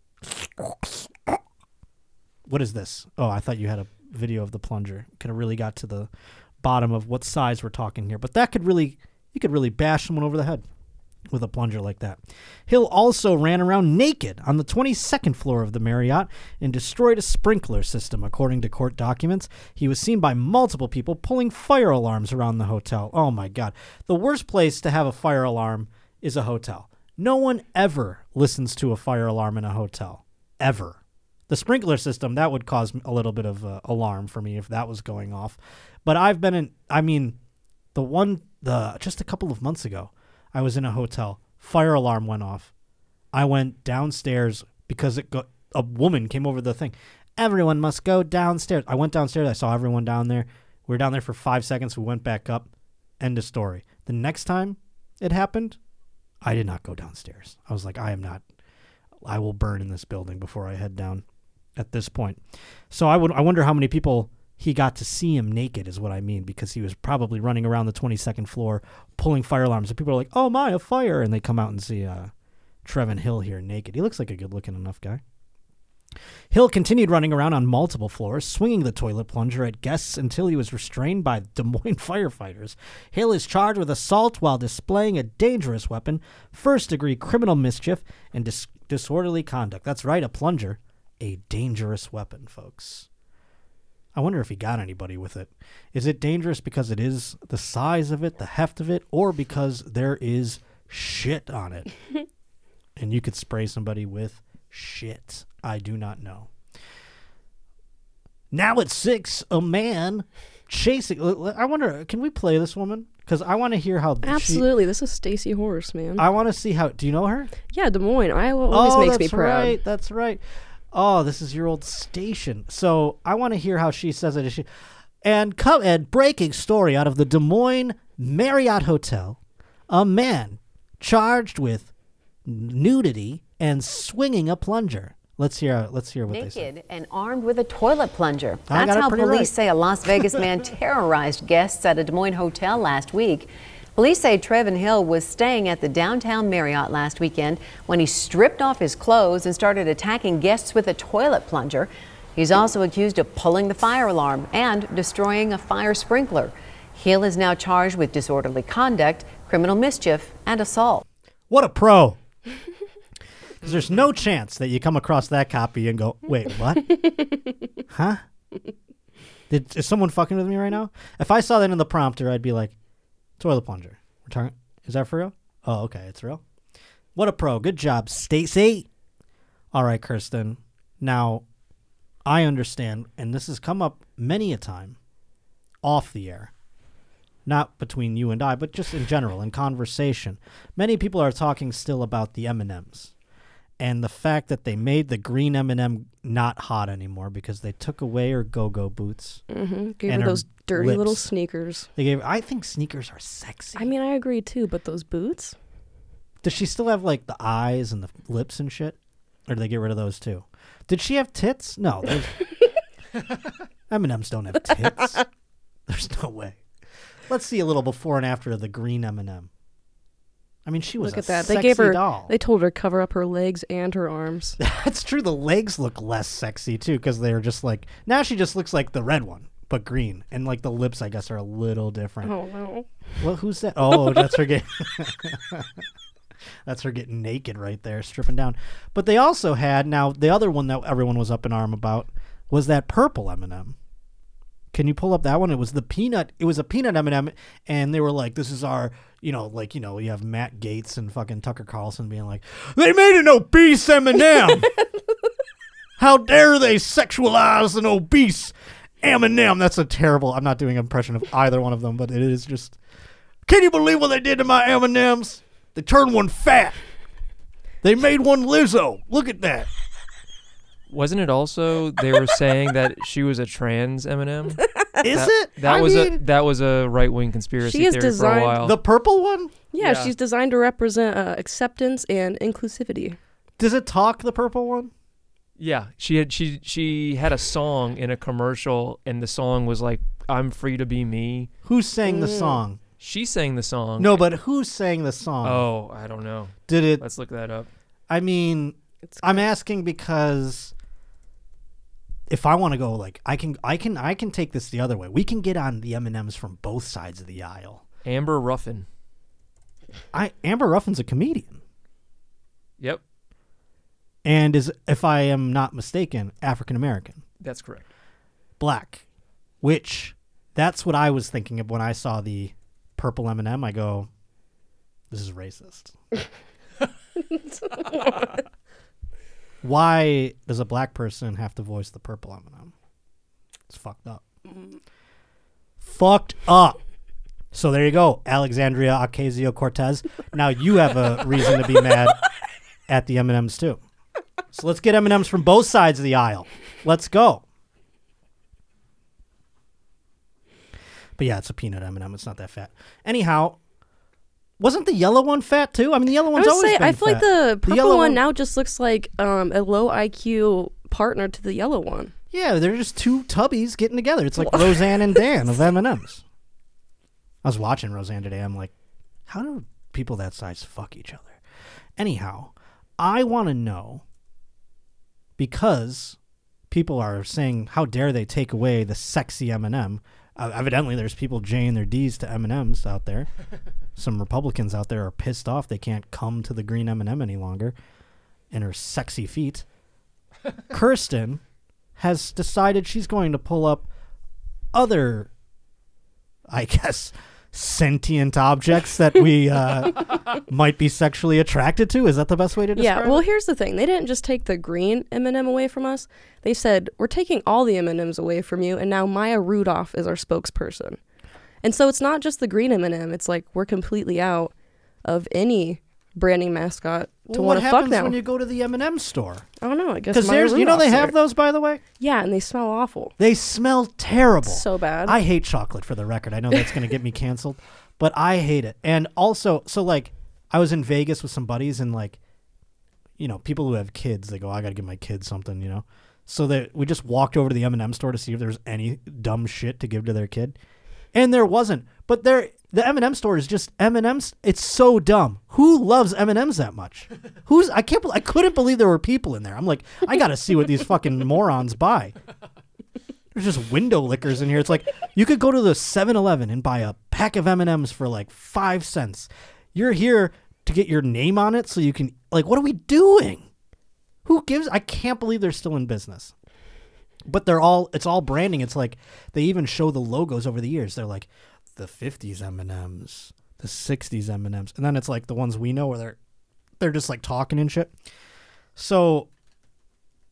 What is this? Oh, I thought you had a video of the plunger. Could have really got to the bottom of what size we're talking here, but that could really, you could really bash someone over the head with a plunger like that. Hill also ran around naked on the 22nd floor of the Marriott and destroyed a sprinkler system, according to court documents. He was seen by multiple people pulling fire alarms around the hotel. Oh my God. The worst place to have a fire alarm is a hotel. No one ever listens to a fire alarm in a hotel. Ever. The sprinkler system, that would cause a little bit of uh, alarm for me if that was going off. But I've been in, I mean, the one, the just a couple of months ago, I was in a hotel. Fire alarm went off. I went downstairs because it got, a woman came over the thing. Everyone must go downstairs. I went downstairs. I saw everyone down there. We were down there for five seconds. We went back up. End of story. The next time it happened, I did not go downstairs. I was like, I am not. I will burn in this building before I head down. At this point, so I would. I wonder how many people he got to see him naked is what I mean because he was probably running around the 22nd floor pulling fire alarms and people are like, "Oh my, a fire!" and they come out and see uh, Trevin Hill here naked. He looks like a good-looking enough guy. Hill continued running around on multiple floors, swinging the toilet plunger at guests until he was restrained by Des Moines firefighters. Hill is charged with assault while displaying a dangerous weapon, first degree criminal mischief, and dis- disorderly conduct. That's right, a plunger. A dangerous weapon, folks. I wonder if he got anybody with it. Is it dangerous because it is the size of it, the heft of it, or because there is shit on it? and you could spray somebody with shit. I do not know. Now at six, a man chasing. I wonder, can we play this woman? Because I want to hear how. she- Absolutely. This is Stacy Horse, man. I want to see how. Do you know her? yeah, Des Moines, Iowa always oh, makes me proud. right. That's right. Oh, this is your old station. So I want to hear how she says it. she, and come and breaking story out of the Des Moines Marriott Hotel, a man charged with nudity and swinging a plunger. Let's hear. Let's hear what they say. Naked and armed with a toilet plunger. That's how police right. say a Las Vegas man terrorized guests at a Des Moines hotel last week. Police say Trevin Hill was staying at the downtown Marriott last weekend when he stripped off his clothes and started attacking guests with a toilet plunger. He's also accused of pulling the fire alarm and destroying a fire sprinkler. Hill is now charged with disorderly conduct, criminal mischief, and assault. What a pro! Because there's no chance that you come across that copy and go, wait, what? huh? Did, is someone fucking with me right now? If I saw that in the prompter, I'd be like, toilet plunger. Talking. Is that for real? Oh, okay, it's real. What a pro! Good job, Stacy. All right, Kirsten. Now, I understand, and this has come up many a time off the air not between you and I, but just in general in conversation. Many people are talking still about the M&Ms and the fact that they made the green M&M not hot anymore because they took away her go-go boots. hmm Gave And her her those dirty little sneakers. They gave I think sneakers are sexy. I mean, I agree too, but those boots? Does she still have like the eyes and the lips and shit? Or did they get rid of those too? Did she have tits? No. M&Ms don't have tits. There's no way. Let's see a little before and after of the green M&M. I mean, she was Look a at that. They gave her. doll. They told her to cover up her legs and her arms. That's true. The legs look less sexy too because they're just like now she just looks like the red one but green, and like the lips I guess are a little different. oh no. Well, who's that? Oh, that's her getting. that's her getting naked right there, stripping down. But they also had now the other one that everyone was up in arm about was that purple M and m Can you pull up that one? It was the peanut. It was a peanut M and m and they were like, "This is our." You know, like you know, you have Matt Gaetz and fucking Tucker Carlson being like, "They made an obese M and m How dare they sexualize an obese M&M? That's a terrible. I'm not doing an impression of either one of them, but it is just. Can you believe what they did to my M&Ms? They turned one fat. They made one Lizzo. Look at that. Wasn't it also they were saying that she was a trans M&M? Is That, it? that I was a that was a right wing conspiracy She is theory for a designed- while. the purple one. Yeah, Yeah. she's designed to represent uh, acceptance and inclusivity. Does it talk the purple one? yeah, she had she she had a song in a commercial, and the song was like "I'm free to be me." Who sang the song? She sang the song. No, but who sang the song? Oh, I don't know. Did it? Let's look that up. I mean, It's I'm asking because if I want to go like I can I can I can take this the other way. We can get on the M&Ms from both sides of the aisle. Amber Ruffin. I Amber Ruffin's a comedian Yep, and is if I am not mistaken African American, that's correct. black, which that's what I was thinking of when I saw the purple M&M. I go this is racist. Why does a black person have to voice the purple M&M? It's fucked up. Fucked up. So there you go, Alexandria Ocasio Cortez. Now you have a reason to be mad at the M&Ms too. So let's get M&Ms from both sides of the aisle. Let's go. But yeah, it's a peanut M&M. It's not that fat. Anyhow, wasn't the yellow one fat too? I mean, the yellow I one's would always say been I feel like the purple yellow one one- now just looks like um, a low IQ partner to the yellow one. Yeah, they're just two tubbies getting together. It's like Roseanne and Dan of M and M's. I was watching Roseanne today. I'm like, how do people that size fuck each other? Anyhow, I want to know because people are saying, "How dare they take away the sexy M&M?" Uh, evidently, there's people jaying their D's to M&Ms out there. Some Republicans out there are pissed off they can't come to the green M&M any longer, and her sexy feet. Kirsten has decided she's going to pull up other, I guess, sentient objects that we uh, might be sexually attracted to. Is that the best way to describe Yeah, well, it? here's the thing. They didn't just take the green M&M away from us. They said, "We're taking all the M&Ms away from you, and now Maya Rudolph is our spokesperson." And so it's not just the green M&M. It's like we're completely out of any branding mascot to Well, want to fuck happens when you go to the M&M store? I don't know. I guess Because there's, you know, they have those, by the way. Yeah, and they smell awful. They smell terrible. So bad. I hate chocolate for the record. I know that's going to get me canceled, but I hate it. And also, so like, I was in Vegas with some buddies, and like, you know, people who have kids, they go, "I got to give my kids something," you know. So that we just walked over to the M and m store to see if there was any dumb shit to give to their kid, and there wasn't. But there, the M and m store is just M and M's. It's so dumb. Who loves M and M's that much? Who's? I can't. I couldn't believe there were people in there. I'm like, I got to see what these fucking morons buy. There's just window lickers in here. It's like you could go to the 7-Eleven and buy a pack of M&Ms for like 5 cents. You're here to get your name on it so you can like what are we doing? Who gives I can't believe they're still in business. But they're all it's all branding. It's like they even show the logos over the years. They're like the 50s M&Ms, the 60s M&Ms. And then it's like the ones we know where they're they're just like talking and shit. So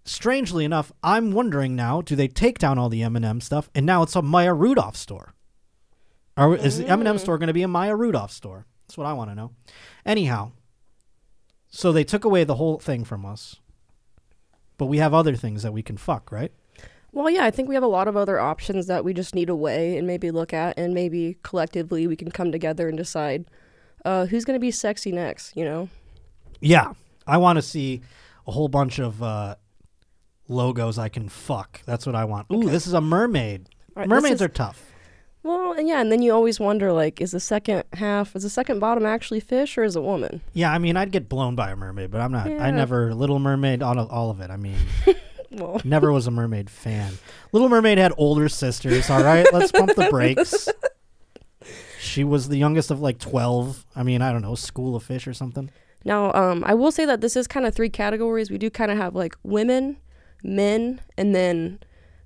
strangely enough, I'm wondering now: do they take down all the M&M stuff, and now it's a Maya Rudolph store? Or is the M&M store going to be a Maya Rudolph store? That's what I want to know. Anyhow, so they took away the whole thing from us, but we have other things that we can fuck, right? Well, yeah, I think we have a lot of other options that we just need to weigh and maybe look at, and maybe collectively we can come together and decide uh, who's going to be sexy next. You know? Yeah, I want to see a whole bunch of uh, logos I can fuck. That's what I want. Ooh, this is a mermaid. Right, Mermaids is- are tough. Well, and yeah, and then you always wonder like, is the second half, is the second bottom actually fish or is it woman? Yeah, I mean, I'd get blown by a mermaid, but I'm not. I never Little Mermaid, all all of it. I mean, Well, never was a mermaid fan. Little Mermaid had older sisters. All right, let's pump the brakes. She was the youngest of like twelve. I mean, I don't know, School of Fish or something. now um, I will say that this is kind of three categories. We do kind of have like women, men, and then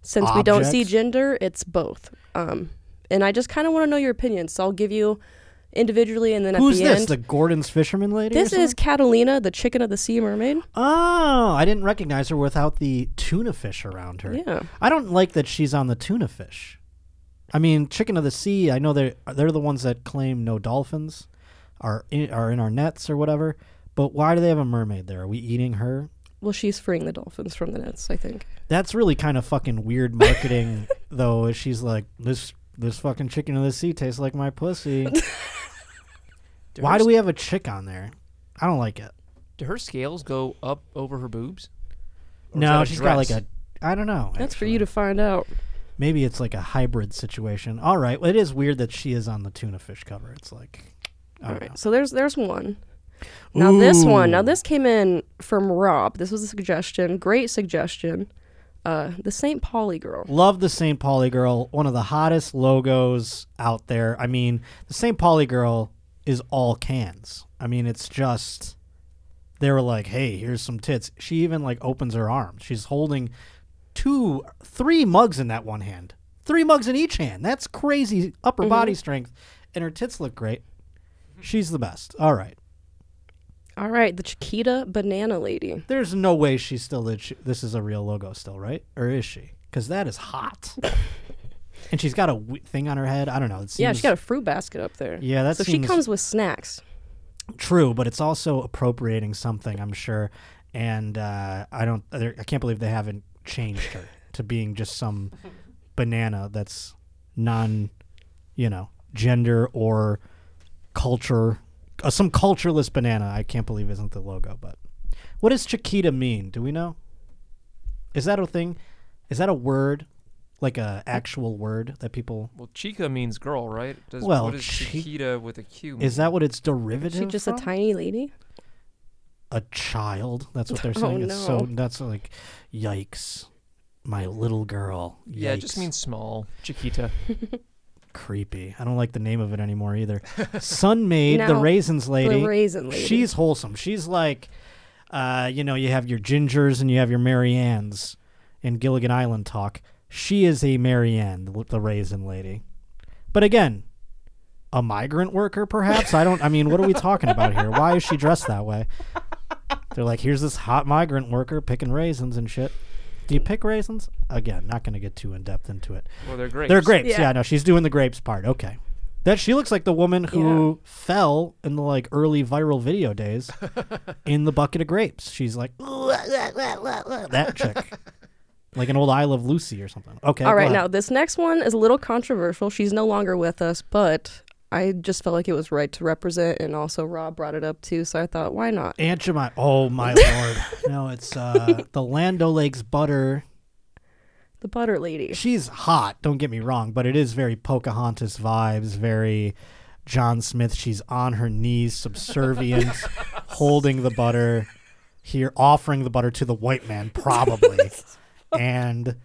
since we don't see gender, it's both. Um, and I just kind of want to know your opinion, so I'll give you individually, and then Who's at the this? end. The Gordon's fisherman lady? or this is something? Catalina, the chicken of the sea mermaid. Oh, I didn't recognize her without the tuna fish around her. Yeah. I don't like that she's on the tuna fish. I mean, chicken of the sea. I know they're they're the ones that claim no dolphins are in, are in our nets or whatever. But why do they have a mermaid there? Are we eating her? Well, she's freeing the dolphins from the nets, I think. That's really kind of fucking weird marketing, though. She's like this. This fucking chicken of the sea tastes like my pussy. Why do we have a chick on there? I don't like it. Do her scales go up over her boobs? Or No, a she's got like a. I don't know. That's for actually. you to find out. Maybe it's like a hybrid situation. All right. Well, it is weird that she is on the tuna fish cover. It's like, I All know. So there's there's one. Now this one. Now this came in from Rob. This was a suggestion. Great suggestion. Uh, the St. Pauli girl. Love the St. Pauli girl. One of the hottest logos out there. I mean, the St. Pauli girl is all cans. I mean, it's just they were like, "Hey, here's some tits." She even like opens her arms. She's holding two, three mugs in that one hand. Three mugs in each hand. That's crazy upper mm-hmm. body strength, and her tits look great. She's the best. All right. All right, the Chiquita Banana Lady. There's no way she's still this is a real logo still, right? Or is she? Because that is hot. and she's got a w- thing on her head. I don't know. It seems Yeah, she's got a fruit basket up there. Yeah, that so she comes with snacks. true, but it's also appropriating something. I'm sure, and uh, I don't. I can't believe they haven't changed her to being just some banana that's non, you know, gender or culture. Uh, some cultureless banana. I can't believe isn't the logo. But what does Chiquita mean? Do we know? Is that a thing? Is that a word? Like a actual word that people Well, chica means girl, right? Does, Well, what does chi- Chiquita with a Q mean? is that what it's derivative? She just a tiny lady. a child. That's what they're Oh, saying. It's so no. that's like, yikes, my little girl. Yeah, it just means small. Chiquita. creepy. I don't like the name of it anymore either. Sunmaid, the Now, raisins lady. the raisin lady. She's wholesome. She's like, uh, you know, you have your gingers and you have your Mariannes in Gilligan Island talk. She is a Marianne, the, the raisin lady. But again, a migrant worker, perhaps. I don't. I mean, what are we talking about here? Why is she dressed that way? They're like, here's this hot migrant worker picking raisins and shit. Do you pick raisins? Again, not going to get too in depth into it. Well, they're grapes. They're grapes. Yeah. Yeah. no, she's doing the grapes part. Okay. That she looks like the woman who fell in the like early viral video days in the bucket of grapes. She's like that chick. Like an old I Love Lucy or something. Okay. All right, now this next one is a little controversial. She's no longer with us, but I just felt like it was right to represent, and also Rob brought it up too, so I thought, why not? Aunt Jemima. Oh my lord. No, it's uh the Land O'Lakes butter. The butter lady. She's hot, don't get me wrong, but it is very Pocahontas vibes, very John Smith. She's on her knees, subservient, holding the butter here, offering the butter to the white man, probably. and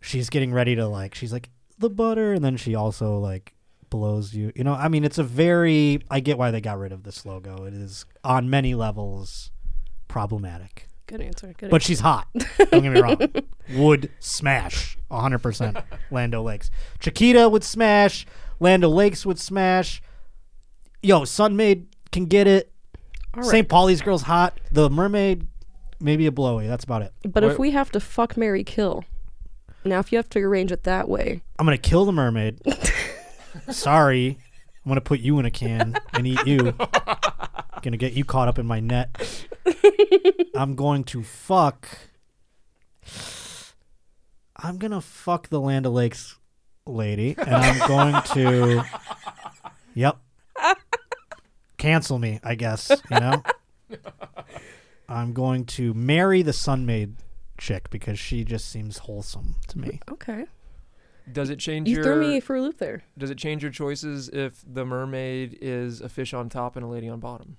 she's getting ready to like she's like, the butter, and then she also like blows you. You know, I mean it's a very I get why they got rid of this logo. It is on many levels problematic. Good answer. Good But she's hot. Don't get me wrong. Would smash 100% Land O'Lakes. Chiquita would smash. Land O'Lakes would smash. Yo, Sunmaid can get it. All right. St. Pauli's girl's hot. The mermaid, maybe a blowy. That's about it. But if What- we have to fuck marry Kill, now if you have to arrange it that way, I'm going to kill the mermaid. Sorry. I'm going to put you in a can and eat you. going to get you caught up in my net. I'm going to fuck. I'm going to fuck the Land O'Lakes lady. And I'm going to. Yep. Cancel me, I guess. You know? I'm going to marry the Sunmaid chick because she just seems wholesome to me. okay. Does it change You your threw me for a loop there. Does it change your choices if the mermaid is a fish on top and a lady on bottom?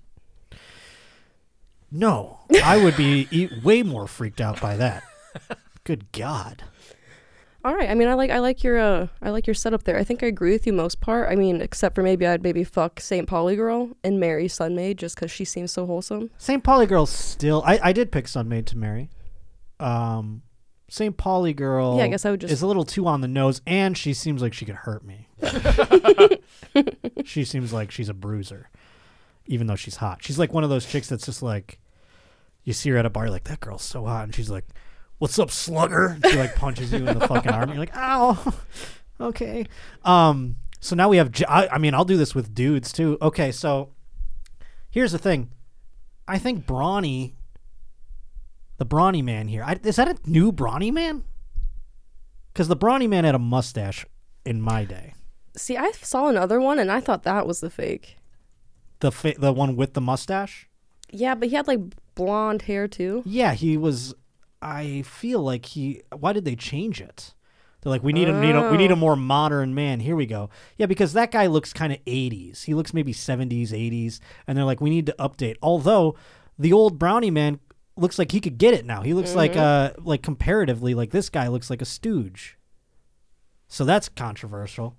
No, I would be e- way more freaked out by that. Good God. All right. I mean, I like I like your uh I like your setup there. I think I agree with you most part. I mean, except for maybe I'd maybe fuck St. Pauli girl and marry Sunmaid just because she seems so wholesome. St. Pauli girl still. I, I did pick Sunmaid to marry. Um, St. Pauli girl. Yeah, I guess I would just- is a little too on the nose, and she seems like she could hurt me. she seems like she's a bruiser, even though she's hot. She's like one of those chicks that's just like, you see her at a bar, you're like that girl's so hot, and she's like, "What's up, slugger?" She like punches you in the fucking arm. You're like, "Ow." okay. Um. So now we have. I mean, I'll do this with dudes too. Okay. So here's the thing. I think Brawny, the Brawny man here, I, is that a new Brawny man? Because the Brawny man had a mustache in my day. See, I saw another one and I thought that was the fake. The fa- the one with the mustache. Yeah, but he had like blonde hair too. Yeah, he was. I feel like he. Why did they change it? They're like, we need a, need a we need a more modern man. Here we go. Yeah, because that guy looks kind of 80s. He looks maybe 70s, 80s, and they're like, we need to update. Although the old Brawny man looks like he could get it now. He looks like uh like comparatively like this guy looks like a stooge. So that's controversial.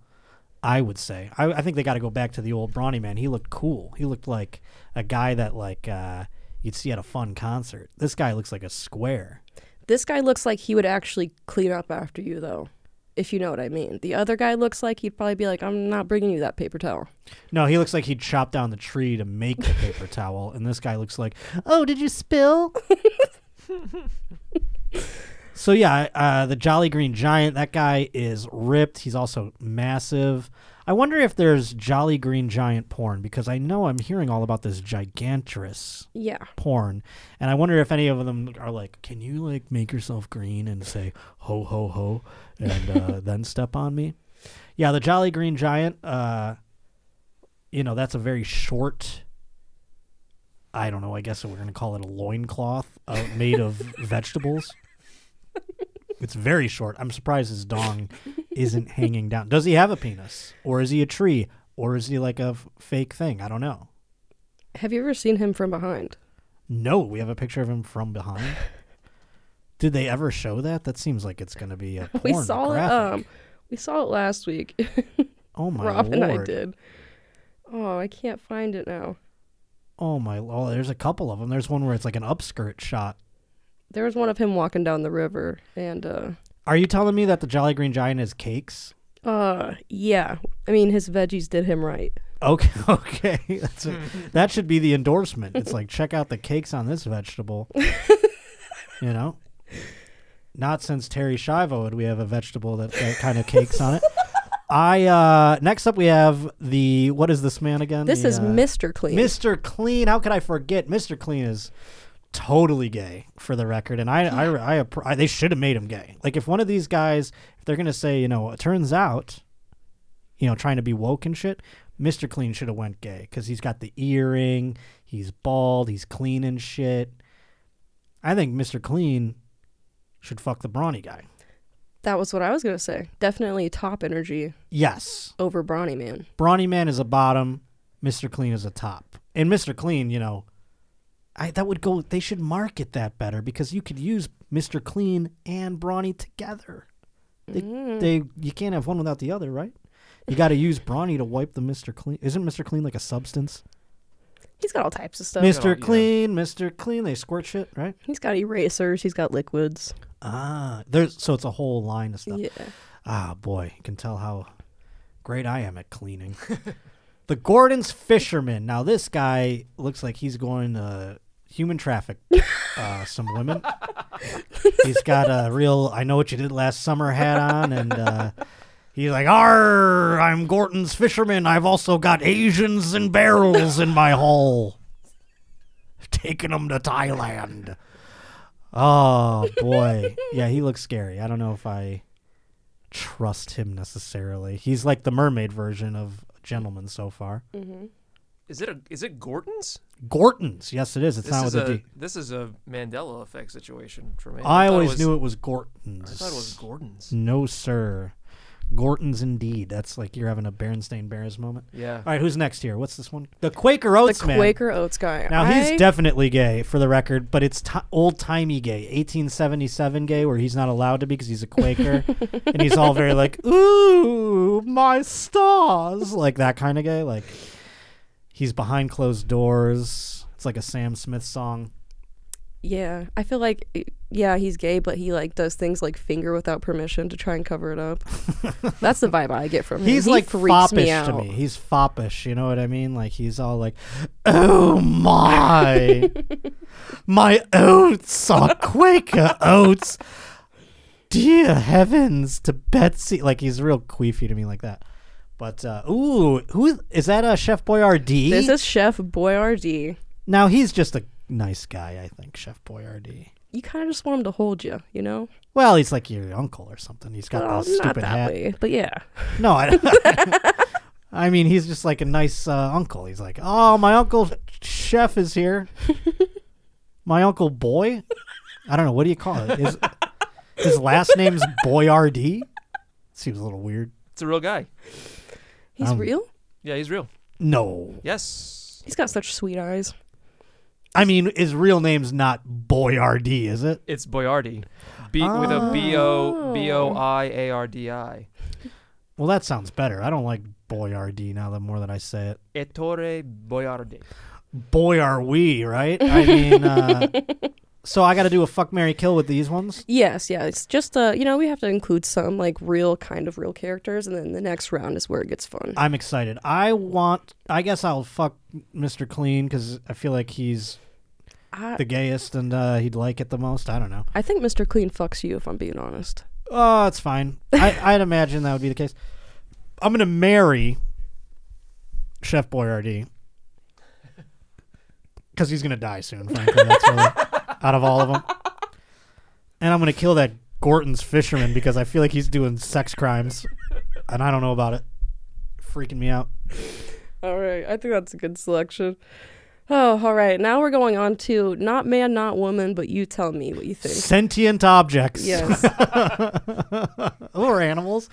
I would say. I, I think they got to go back to the old Brawny man. He looked cool. He looked like a guy that like uh, you'd see at a fun concert. This guy looks like a square. This guy looks like he would actually clean up after you though. If you know what I mean. The other guy looks like he'd probably be like, I'm not bringing you that paper towel. No, he looks like he'd chop down the tree to make the paper towel, and this guy looks like, oh, did you spill? so yeah, uh, the Jolly Green Giant. That guy is ripped. He's also massive. I wonder if there's Jolly Green Giant porn because I know I'm hearing all about this gigantrous Yeah. porn, and I wonder if any of them are like, can you like make yourself green and say ho ho ho, and uh, then step on me? Yeah, the Jolly Green Giant. Uh, you know, that's a very short. I don't know. I guess we're gonna call it a loincloth uh, made of vegetables. It's very short. I'm surprised his dong isn't hanging down. Does he have a penis, or is he a tree, or is he like a f- fake thing? I don't know. Have you ever seen him from behind? No, we have a picture of him from behind. Did they ever show that? That seems like it's going to be a we saw graphic. it. Um, we saw it last week. oh my god. Rob lord! and I did. Oh, I can't find it now. Oh my! Oh, there's a couple of them. There's one where it's like an upskirt shot. There was one of him walking down the river, and uh, Are you telling me that the Jolly Green Giant is cakes? uh, yeah. I mean, his veggies did him right. Okay, okay. That's a, that should be the endorsement. It's like check out the cakes on this vegetable. you know, not since Terri Schiavo would we have a vegetable that, that kind of cakes on it. I uh next up we have the what is this man again? This The, is uh, Mr. Clean. Mr. Clean. How could I forget? Mr. Clean is totally gay for the record, and I, I, I, I they should have made him gay. Like if one of these guys, if they're gonna say, you know, it turns out, you know, trying to be woke and shit, Mr. Clean should have went gay because he's got the earring, he's bald, he's clean and shit. I think Mr. Clean should fuck the brawny guy. That was what I was gonna say. Definitely top energy Yes, over Brawny Man. Brawny Man is a bottom, Mr. Clean is a top. And Mr. Clean, you know, I that would go they should market that better because you could use Mr. Clean and Brawny together. They, they you can't have one without the other, right? You got to use Brawny to wipe the Mr. Clean. Isn't Mr. Clean like a substance? He's got all types of stuff. Mr. yeah. Clean, Mr. Clean, they squirt shit, right? He's got erasers. He's got liquids. Ah, there's so it's a whole line of stuff. Yeah. Ah, boy, you can tell how great I am at cleaning. the Gordon's fisherman. Now this guy looks like he's going to human traffic uh, some women. he's got a real "I know what you did last summer" hat on, and uh, he's like, "Arr, I'm Gordon's fisherman. I've also got Asians and barrels in my hull, taking them to Thailand." Oh boy, yeah, he looks scary. I don't know if I trust him necessarily. He's like the mermaid version of gentleman so far. Is it a is it Gordon's? Gorton's, yes, it is. It's This not is with a a D. this is a Mandela effect situation for me. I thought always was, knew it was Gorton's. I thought it was Gordon's. No, sir. Gorton's indeed. That's like you're having a Berenstain Bears moment. Yeah. All right, who's next here? What's this one? The Quaker Oats the man. Quaker Oats guy. Now I- he's definitely gay for the record, but it's t- old timey gay, 1877 gay, where he's not allowed to be because he's a Quaker, and he's all very like, "Ooh, my stars," like that kind of gay. Like he's behind closed doors. It's like a Sam Smith song. Yeah, I feel like yeah, he's gay, but he like does things like finger without permission to try and cover it up. That's the vibe I get from him. He's he like freaks foppish me out. to me. He's foppish. You know what I mean? Like he's all like, "Oh my, my oats are Quaker oats." Dear heavens to Betsy! Like he's real queefy to me like that. But uh, ooh, who is that? Uh, Chef Boyardee. This is Chef Boyardee. now he's just a nice guy, I think. Chef Boyardee. You kind of just want him to hold you, you know? Well, he's like your uncle or something. He's got Well, the not stupid that hat. way, but yeah. No, I, I mean he's just like a nice uh, uncle. He's like, oh, my uncle chef is here. my uncle boy. I don't know what do you call it. His, his last name's Boyardee. Seems a little weird. It's a real guy. He's Um, real. Yeah, he's real. No, Yes. He's got such sweet eyes. I mean his real name's not Boyardee, is it? It's Boiardi. B with a B O B O I A R D I. Well, that sounds better. I don't like Boyardee now. The more that I say it, Ettore Boiardi. boy are we, right? I mean, uh, so I got to do a fuck Mary kill with these ones. Yes, yeah. It's just uh, you know, we have to include some like real kind of real characters, and then the next round is where it gets fun. I'm excited. I want. I guess I'll fuck Mr. Clean because I feel like he's I, the gayest and uh, he'd like it the most. I don't know. I think Mr. Clean fucks you, if I'm being honest. Oh, it's fine. I, I'd imagine that would be the case. I'm gonna marry Chef Boyardee because he's gonna die soon. Frankly, that's really out of all of them. And I'm gonna kill that Gorton's fisherman because I feel like he's doing sex crimes, and I don't know about it. Freaking me out. All right, I think that's a good selection. Oh, all right. Now we're going on to not man, not woman, but you tell me what you think. Sentient objects. Yes. or animals.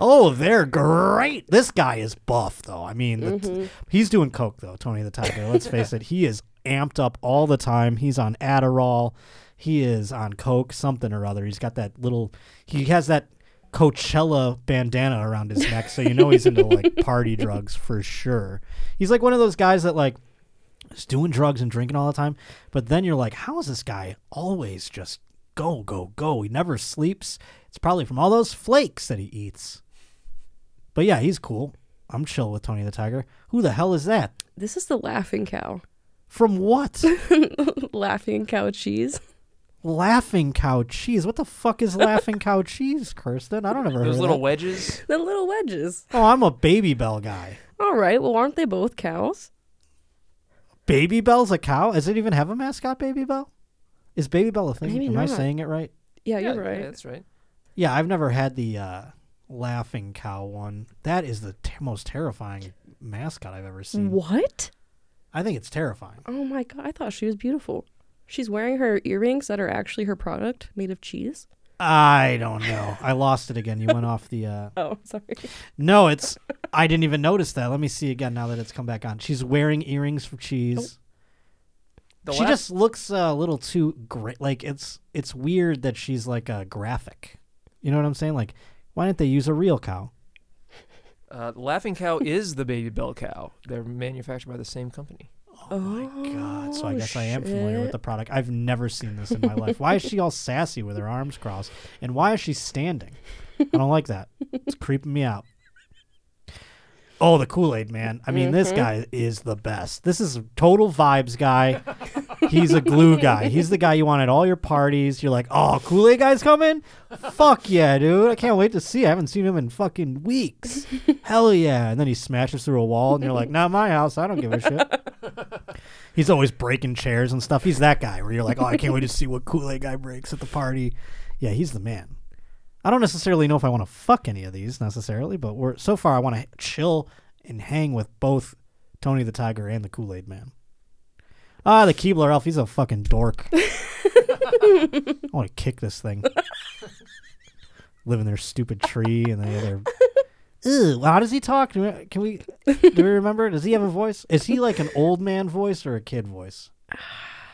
Oh, they're great. This guy is buff, though. I mean, Mm-hmm. he's doing coke, though. Tony the Tiger. Let's face it, he is amped up all the time. He's on Adderall. He is on coke, something or other. He's got that little. He has that Coachella bandana around his neck, so you know he's into like party drugs for sure. He's like one of those guys that like is doing drugs and drinking all the time, but then you're like, how is this guy always just go go go? He never sleeps. It's probably from all those flakes that he eats. But yeah, he's cool. I'm chill with Tony the Tiger. Who the hell is that? This is the laughing cow. From what? laughing cow cheese. Laughing cow cheese. What the fuck is laughing cow cheese, Kirsten? I don't ever Those of little that. wedges. The little wedges. Oh, I'm a Babybel guy. All right. Well, aren't they both cows? Babybel's a cow? Does it even have a mascot, Babybel? Is Babybel a thing? Maybe Am I saying it right? Yeah, Yeah, you're right. yeah, that's right. Yeah, I've never had the uh, laughing cow one. That is the ter- most terrifying mascot I've ever seen. What? I think it's terrifying. Oh my god! I thought she was beautiful. She's wearing her earrings that are actually her product, made of cheese. I don't know. I lost it again. You went off the. Uh... Oh, sorry. No, it's. I didn't even notice that. Let me see again now that it's come back on. She's wearing earrings for cheese. The she last- just looks uh, a little too great. Like it's it's weird that she's like a graphic. You know what I'm saying? Like, why didn't they use a real cow? Uh, Laughing Cow is the Babybel cow. They're manufactured by the same company. Oh my god! So I Oh, guess I am familiar with the product. I've never seen this in my life. Why is she all sassy with her arms crossed? And why is she standing? I don't like that. It's creeping me out. Oh, the Kool Aid man. I mean, this Mhm. guy is the best. This is a total vibes guy. He's a glue guy. He's the guy you want at all your parties. You're like, oh, Kool Aid guy's coming? Fuck yeah, dude. I can't wait to see. I haven't seen him in fucking weeks. Hell yeah. And then he smashes through a wall, and you're like, not my house. I don't give a shit. He's always breaking chairs and stuff. He's that guy where you're like, oh, I can't wait to see what Kool Aid guy breaks at the party. Yeah, he's the man. I don't necessarily know if I want to fuck any of these necessarily, but we're so far I want to chill and hang with both Tony the Tiger and the Kool Aid Man. Ah, the Keebler elf, he's a fucking dork. I want to kick this thing. Live in their stupid tree and they their. Ew, how does he talk? Do we- Can we? Do we remember? Does he have a voice? Is he like an old man voice or a kid voice?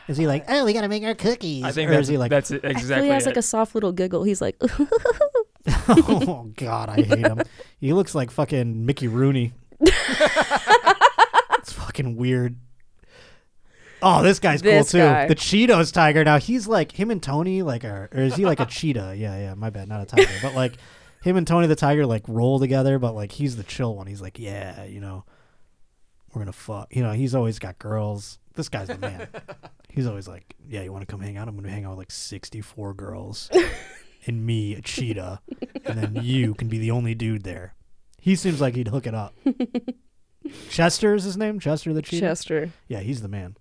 Is he like, oh, we gotta make our cookies? I think or that's is he like, that's it- I feel exactly. he has it. like a soft little giggle. He's like, oh God, I hate him. He looks like fucking Mickey Rooney. it's fucking weird. Oh, this guy's This cool too. guy. The Cheetos tiger. Now he's like him and Tony, like, are, or is he like a cheetah? Yeah, yeah. My bad, not a tiger, but like him and Tony the tiger like roll together. But like he's the chill one. He's like, yeah, you know, we're gonna fuck. You know, he's always got girls. This guy's the man. he's always like, yeah, you want to come hang out? I'm gonna hang out with like 64 girls and me, a cheetah, and then you can be the only dude there. He seems like he'd hook it up. Chester is his name? Chester the cheetah? Chester. Yeah, he's the man.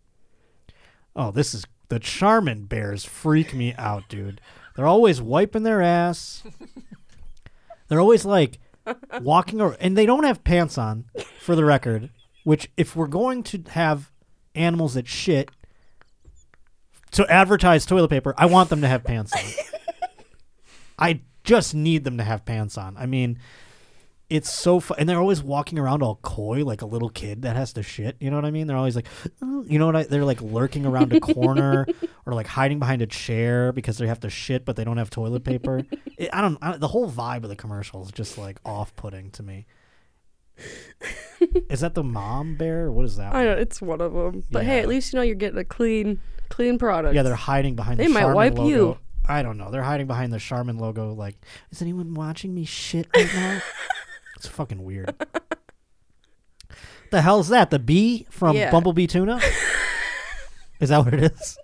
Oh, this is the Charmin bears freak me out, dude. They're always wiping their ass. They're always like walking around, and they don't have pants on, for the record. Which, if we're going to have animals that shit to advertise toilet paper, I want them to have pants on. I just need them to have pants on. I mean, it's so fun, and they're always walking around all coy, like a little kid that has to shit. You know what I mean? They're always like, "Oh," you know what? I, they're like lurking around a corner or like hiding behind a chair because they have to shit, but they don't have toilet paper. It, I don't. I, the whole vibe of the commercial is just like off-putting to me. is that the mom bear? What is that? I know it's one of them, but hey, at least you know you're getting a clean, clean product. Yeah, they're hiding behind. They the might Charmin wipe logo. you. I don't know. They're hiding behind the Charmin logo. Like, is anyone watching me shit right now? it's fucking weird. the hell's that? The bee from Yeah. Bumblebee Tuna? is that what it is?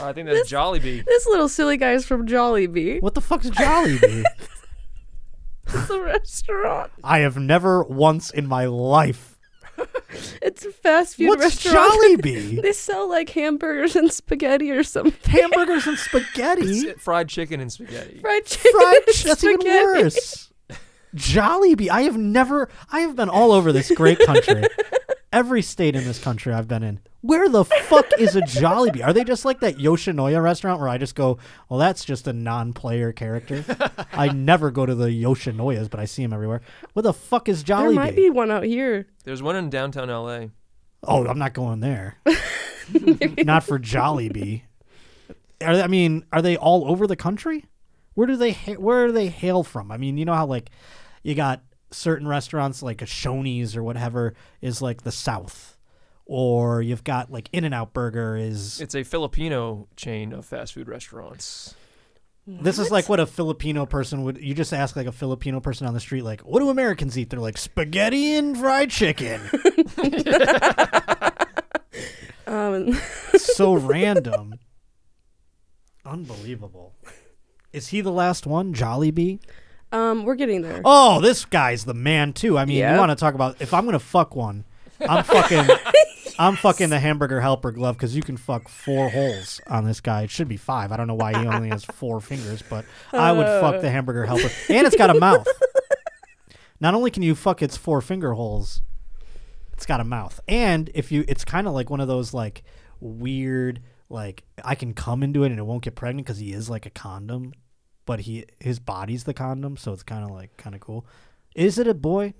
Oh, I think that's Jollibee. This little silly guy's from Jollibee. What the fuck's Jollibee? It's a restaurant. I have never once in my life. It's a fast food restaurant. What's restaurant. Jollibee? they sell like hamburgers and spaghetti or something. Hamburgers and spaghetti. Fried chicken and spaghetti. Fried chicken. Fried. and That's even spaghetti. worse. Jollibee. I have never. I have been all over this great country. Every state in this country I've been in. Where the fuck is a Jollibee? Are they just like that Yoshinoya restaurant where I just go, well, that's just a non-player character. I never go to the Yoshinoyas, but I see them everywhere. Where the fuck is There might be one out here. There's one in downtown LA. Oh, I'm not going there. not for Jollibee. Are they, I mean, are they all over the country? Where do they ha- where do they hail from? I mean, you know how like you got certain restaurants like a Shoney's or whatever is like the South, or you've got like In and Out Burger is It's a Filipino chain of fast food restaurants. This is like what a Filipino person would. You just ask like a Filipino person on the street, like, "What do Americans eat?" They're like spaghetti and fried chicken. Um, so random, unbelievable. Is he the last one, Jollibee? Um, we're getting there. Oh, this guy's the man too. I mean, Yeah. you want to talk about if I'm gonna fuck one, I'm fucking, I'm fucking the hamburger helper glove because you can fuck four holes on this guy. It should be five. I don't know why he only has four fingers, but I would fuck the hamburger helper, and it's got a mouth. Not only can you fuck its four finger holes, it's got a mouth, and if you, it's kind of like one of those like weird, like I can come into it and it won't get pregnant because he is like a condom but he his body's the condom, so it's kind of like kind of cool. Is it a boy?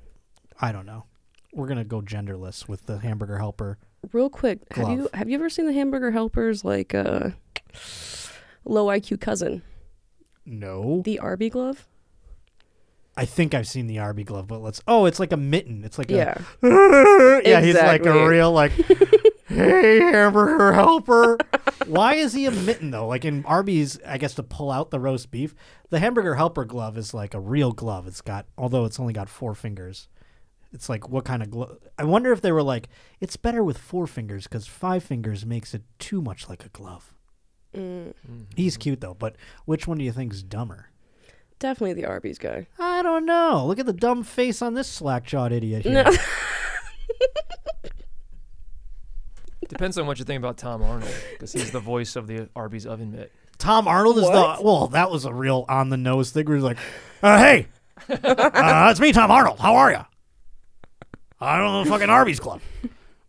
I don't know. We're gonna go genderless with the hamburger helper. Real quick, have you have you ever seen the Hamburger Helpers like uh, low IQ cousin, No, the Arby glove? I think I've seen the Arby glove, but let's. Oh, it's like a mitten. It's like Yeah. a. yeah, he's like a real like. hey, hamburger helper. Why is he a mitten though? Like in Arby's, I guess to pull out the roast beef. The hamburger helper glove is like a real glove. It's got, although it's only got four fingers. It's like what kind of glove? I wonder if they were like, it's better with four fingers because five fingers makes it too much like a glove. Mm, He's cute though, but which one do you think's dumber? definitely the Arby's guy. I don't know. Look at the dumb face on this slack jawed idiot here. No. Depends on what you think about Tom Arnold, because he's the voice of the Arby's oven mitt. Tom Arnold is What? the well. That was a real on the nose thing. Where he's like, uh, "Hey, uh, it's me, Tom Arnold. How are you? I don't know the fucking Arby's Club.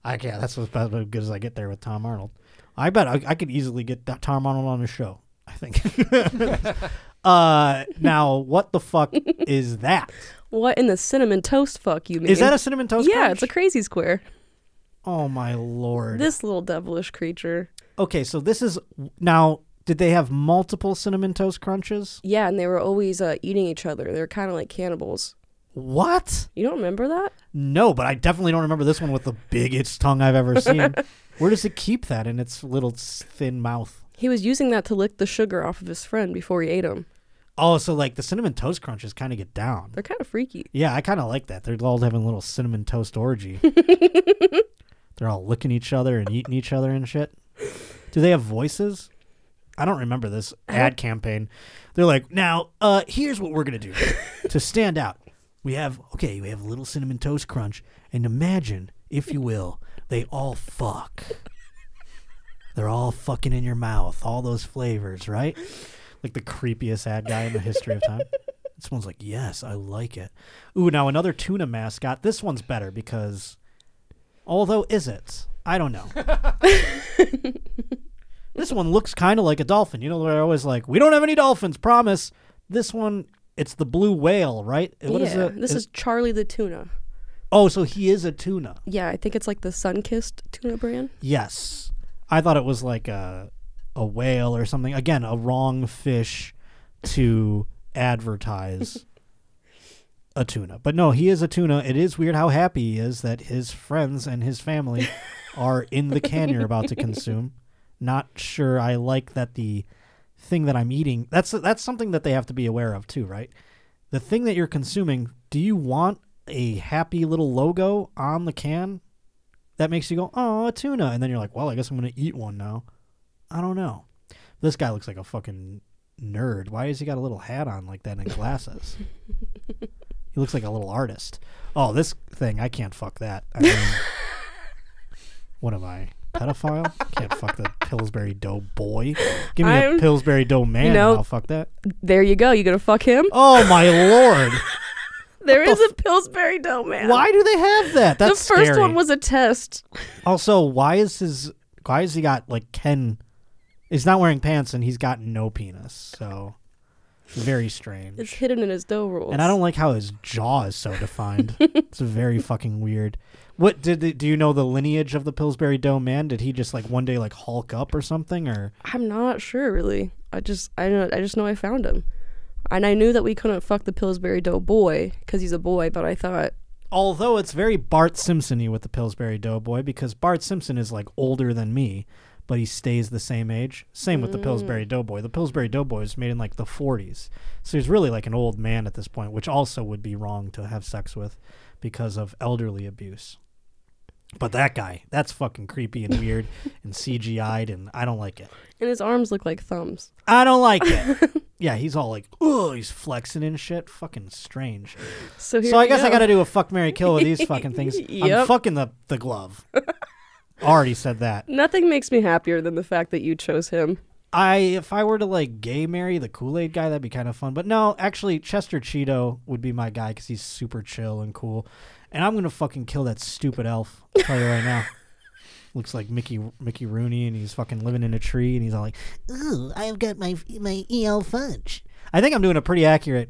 I can't. That's about as good as I get there with Tom Arnold. I bet I, I could easily get that Tom Arnold on the show. I think. uh, now what the fuck is that? What in the cinnamon toast fuck you mean? Is that a cinnamon toast? Yeah, crunch? it's a crazy square. Oh my lord. This little devilish creature. okay, so this is now. Did they have multiple cinnamon toast crunches? Yeah, and they were always uh, eating each other. They were kind of like cannibals. What? You don't remember that? No, but I definitely don't remember this one with the biggest tongue I've ever seen. Where does it keep that in its little thin mouth? He was using that to lick the sugar off of his friend before he ate him. Oh, so like the cinnamon toast crunches kind of get down. They're kind of freaky. Yeah, I kind of like that. They're all having a little cinnamon toast orgy. They're all licking each other and eating each other and shit. Do they have voices? I don't remember this ad campaign. They're like, now, uh, here's what we're gonna do to stand out. We have okay, we have a little cinnamon toast crunch, and imagine, if you will, they all fuck. They're all fucking in your mouth, all those flavors, right? Like the creepiest ad guy in the history of time. This one's like, yes, I like it. Ooh, now another tuna mascot. This one's better because, although is it? I don't know. this one looks kind of like a dolphin. You know, they're always like, we don't have any dolphins, promise. This one, it's the blue whale, right? What is yeah, it? this is Charlie the tuna. Oh, so he is a tuna. Yeah, I think it's like the sun-kissed tuna brand. Yes. I thought it was like a a whale or something. Again, a wrong fish to advertise a tuna. But no, he is a tuna. It is weird how happy he is that his friends and his family are in the can you're about to consume. Not sure I like that the thing that I'm eating. That's that's something that they have to be aware of too, right? The thing that you're consuming, do you want a happy little logo on the can? that makes you go, oh, a tuna. And then you're like, well, I guess I'm going to eat one now. I don't know. This guy looks like a fucking nerd. Why has he got a little hat on like that and glasses? he looks like a little artist. Oh, this thing, I can't fuck that. I mean, what am I? Pedophile? Can't fuck the Pillsbury Dough boy. Give me I'm- a Pillsbury Dough man. and know- I'll fuck that. There you go. You gonna fuck him? Oh my lord! There is a Pillsbury Dough man. Why do they have that? That's the first scary. one was a test. Also, why is his why has he got like Ken? He's not wearing pants and he's got no penis. So Very strange. It's hidden in his dough rolls. And I don't like how his jaw is so defined. it's very fucking weird. What did the, do you know the lineage of the Pillsbury Dough man? Did he just like one day like hulk up or something or I'm not sure really. I just I know I just know I found him, and I knew that we couldn't fuck the Pillsbury Dough boy because he's a boy. But I thought although it's very Bart Simpson-y with the Pillsbury Doughboy because Bart Simpson is like older than me, but he stays the same age. Same with the mm. Pillsbury Doughboy. The Pillsbury Doughboy was made in like the 40s, so he's really like an old man at this point, which also would be wrong to have sex with because of elderly abuse. But that guy, that's fucking creepy and weird and CGI'd, and I don't like it. and his arms look like thumbs. I don't like it. yeah, he's all like, oh, he's flexing and shit. Fucking strange. So here So I we guess I got to do a fuck marry kill with these fucking things. I'm Yep. fucking the the glove. Already said that. Nothing makes me happier than the fact that you chose him. I if I were to like gay marry the Kool Aid guy, that'd be kind of fun. But no, actually, Chester Cheeto would be my guy because he's super chill and cool. And I'm gonna fucking kill that stupid elf. I'll tell you right now. Looks like Mickey Mickey Rooney, and he's fucking living in a tree, and he's all like, "Ooh, I've got my my E.L. Fudge." I think I'm doing a pretty accurate.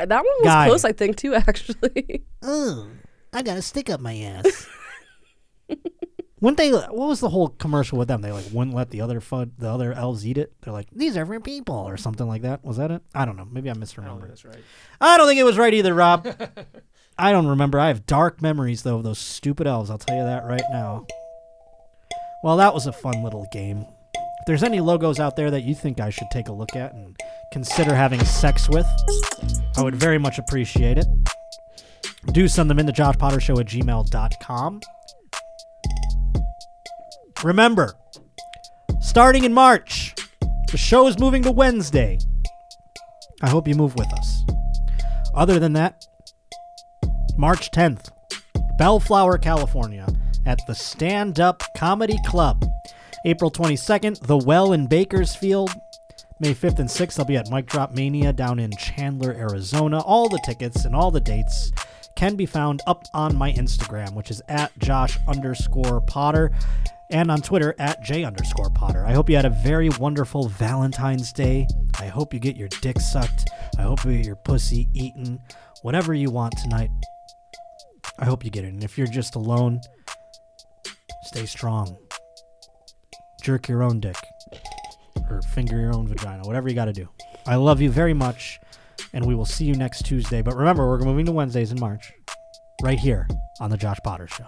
Uh, That one was Guy. close, I think, too. Actually, Oh, I got a stick up my ass. Wouldn't they? What was the whole commercial with them? They like wouldn't let the other fud, the other elves eat it. They're like, these are for people, or something like that. Was that it? I don't know. Maybe I misremembered. that's right. I don't think it was right either, Rob. I don't remember. I have dark memories though of those stupid elves. I'll tell you that right now. Well, that was a fun little game. If there's any logos out there that you think I should take a look at and consider having sex with, I would very much appreciate it. Do send them in to joshpottershow at gmail.com. Remember, starting in March, the show is moving to Wednesday. I hope you move with us. Other than that, March 10th, Bellflower, California, at the Stand Up Comedy Club. April 22nd, The Well in Bakersfield. May 5th and 6th, I'll be at Mic Drop Mania down in Chandler, Arizona. All the tickets and all the dates can be found up on my Instagram, which is at Josh underscore Potter, and on Twitter at J underscore Potter. I hope you had a very wonderful Valentine's Day. I hope you get your dick sucked. I hope you get your pussy eaten. Whatever you want tonight. I hope you get it. And if you're just alone, stay strong. Jerk your own dick. Or finger your own vagina. Whatever you got to do. I love you very much. And we will see you next Tuesday. But remember, we're moving to Wednesdays in March. Right here on The Josh Potter Show.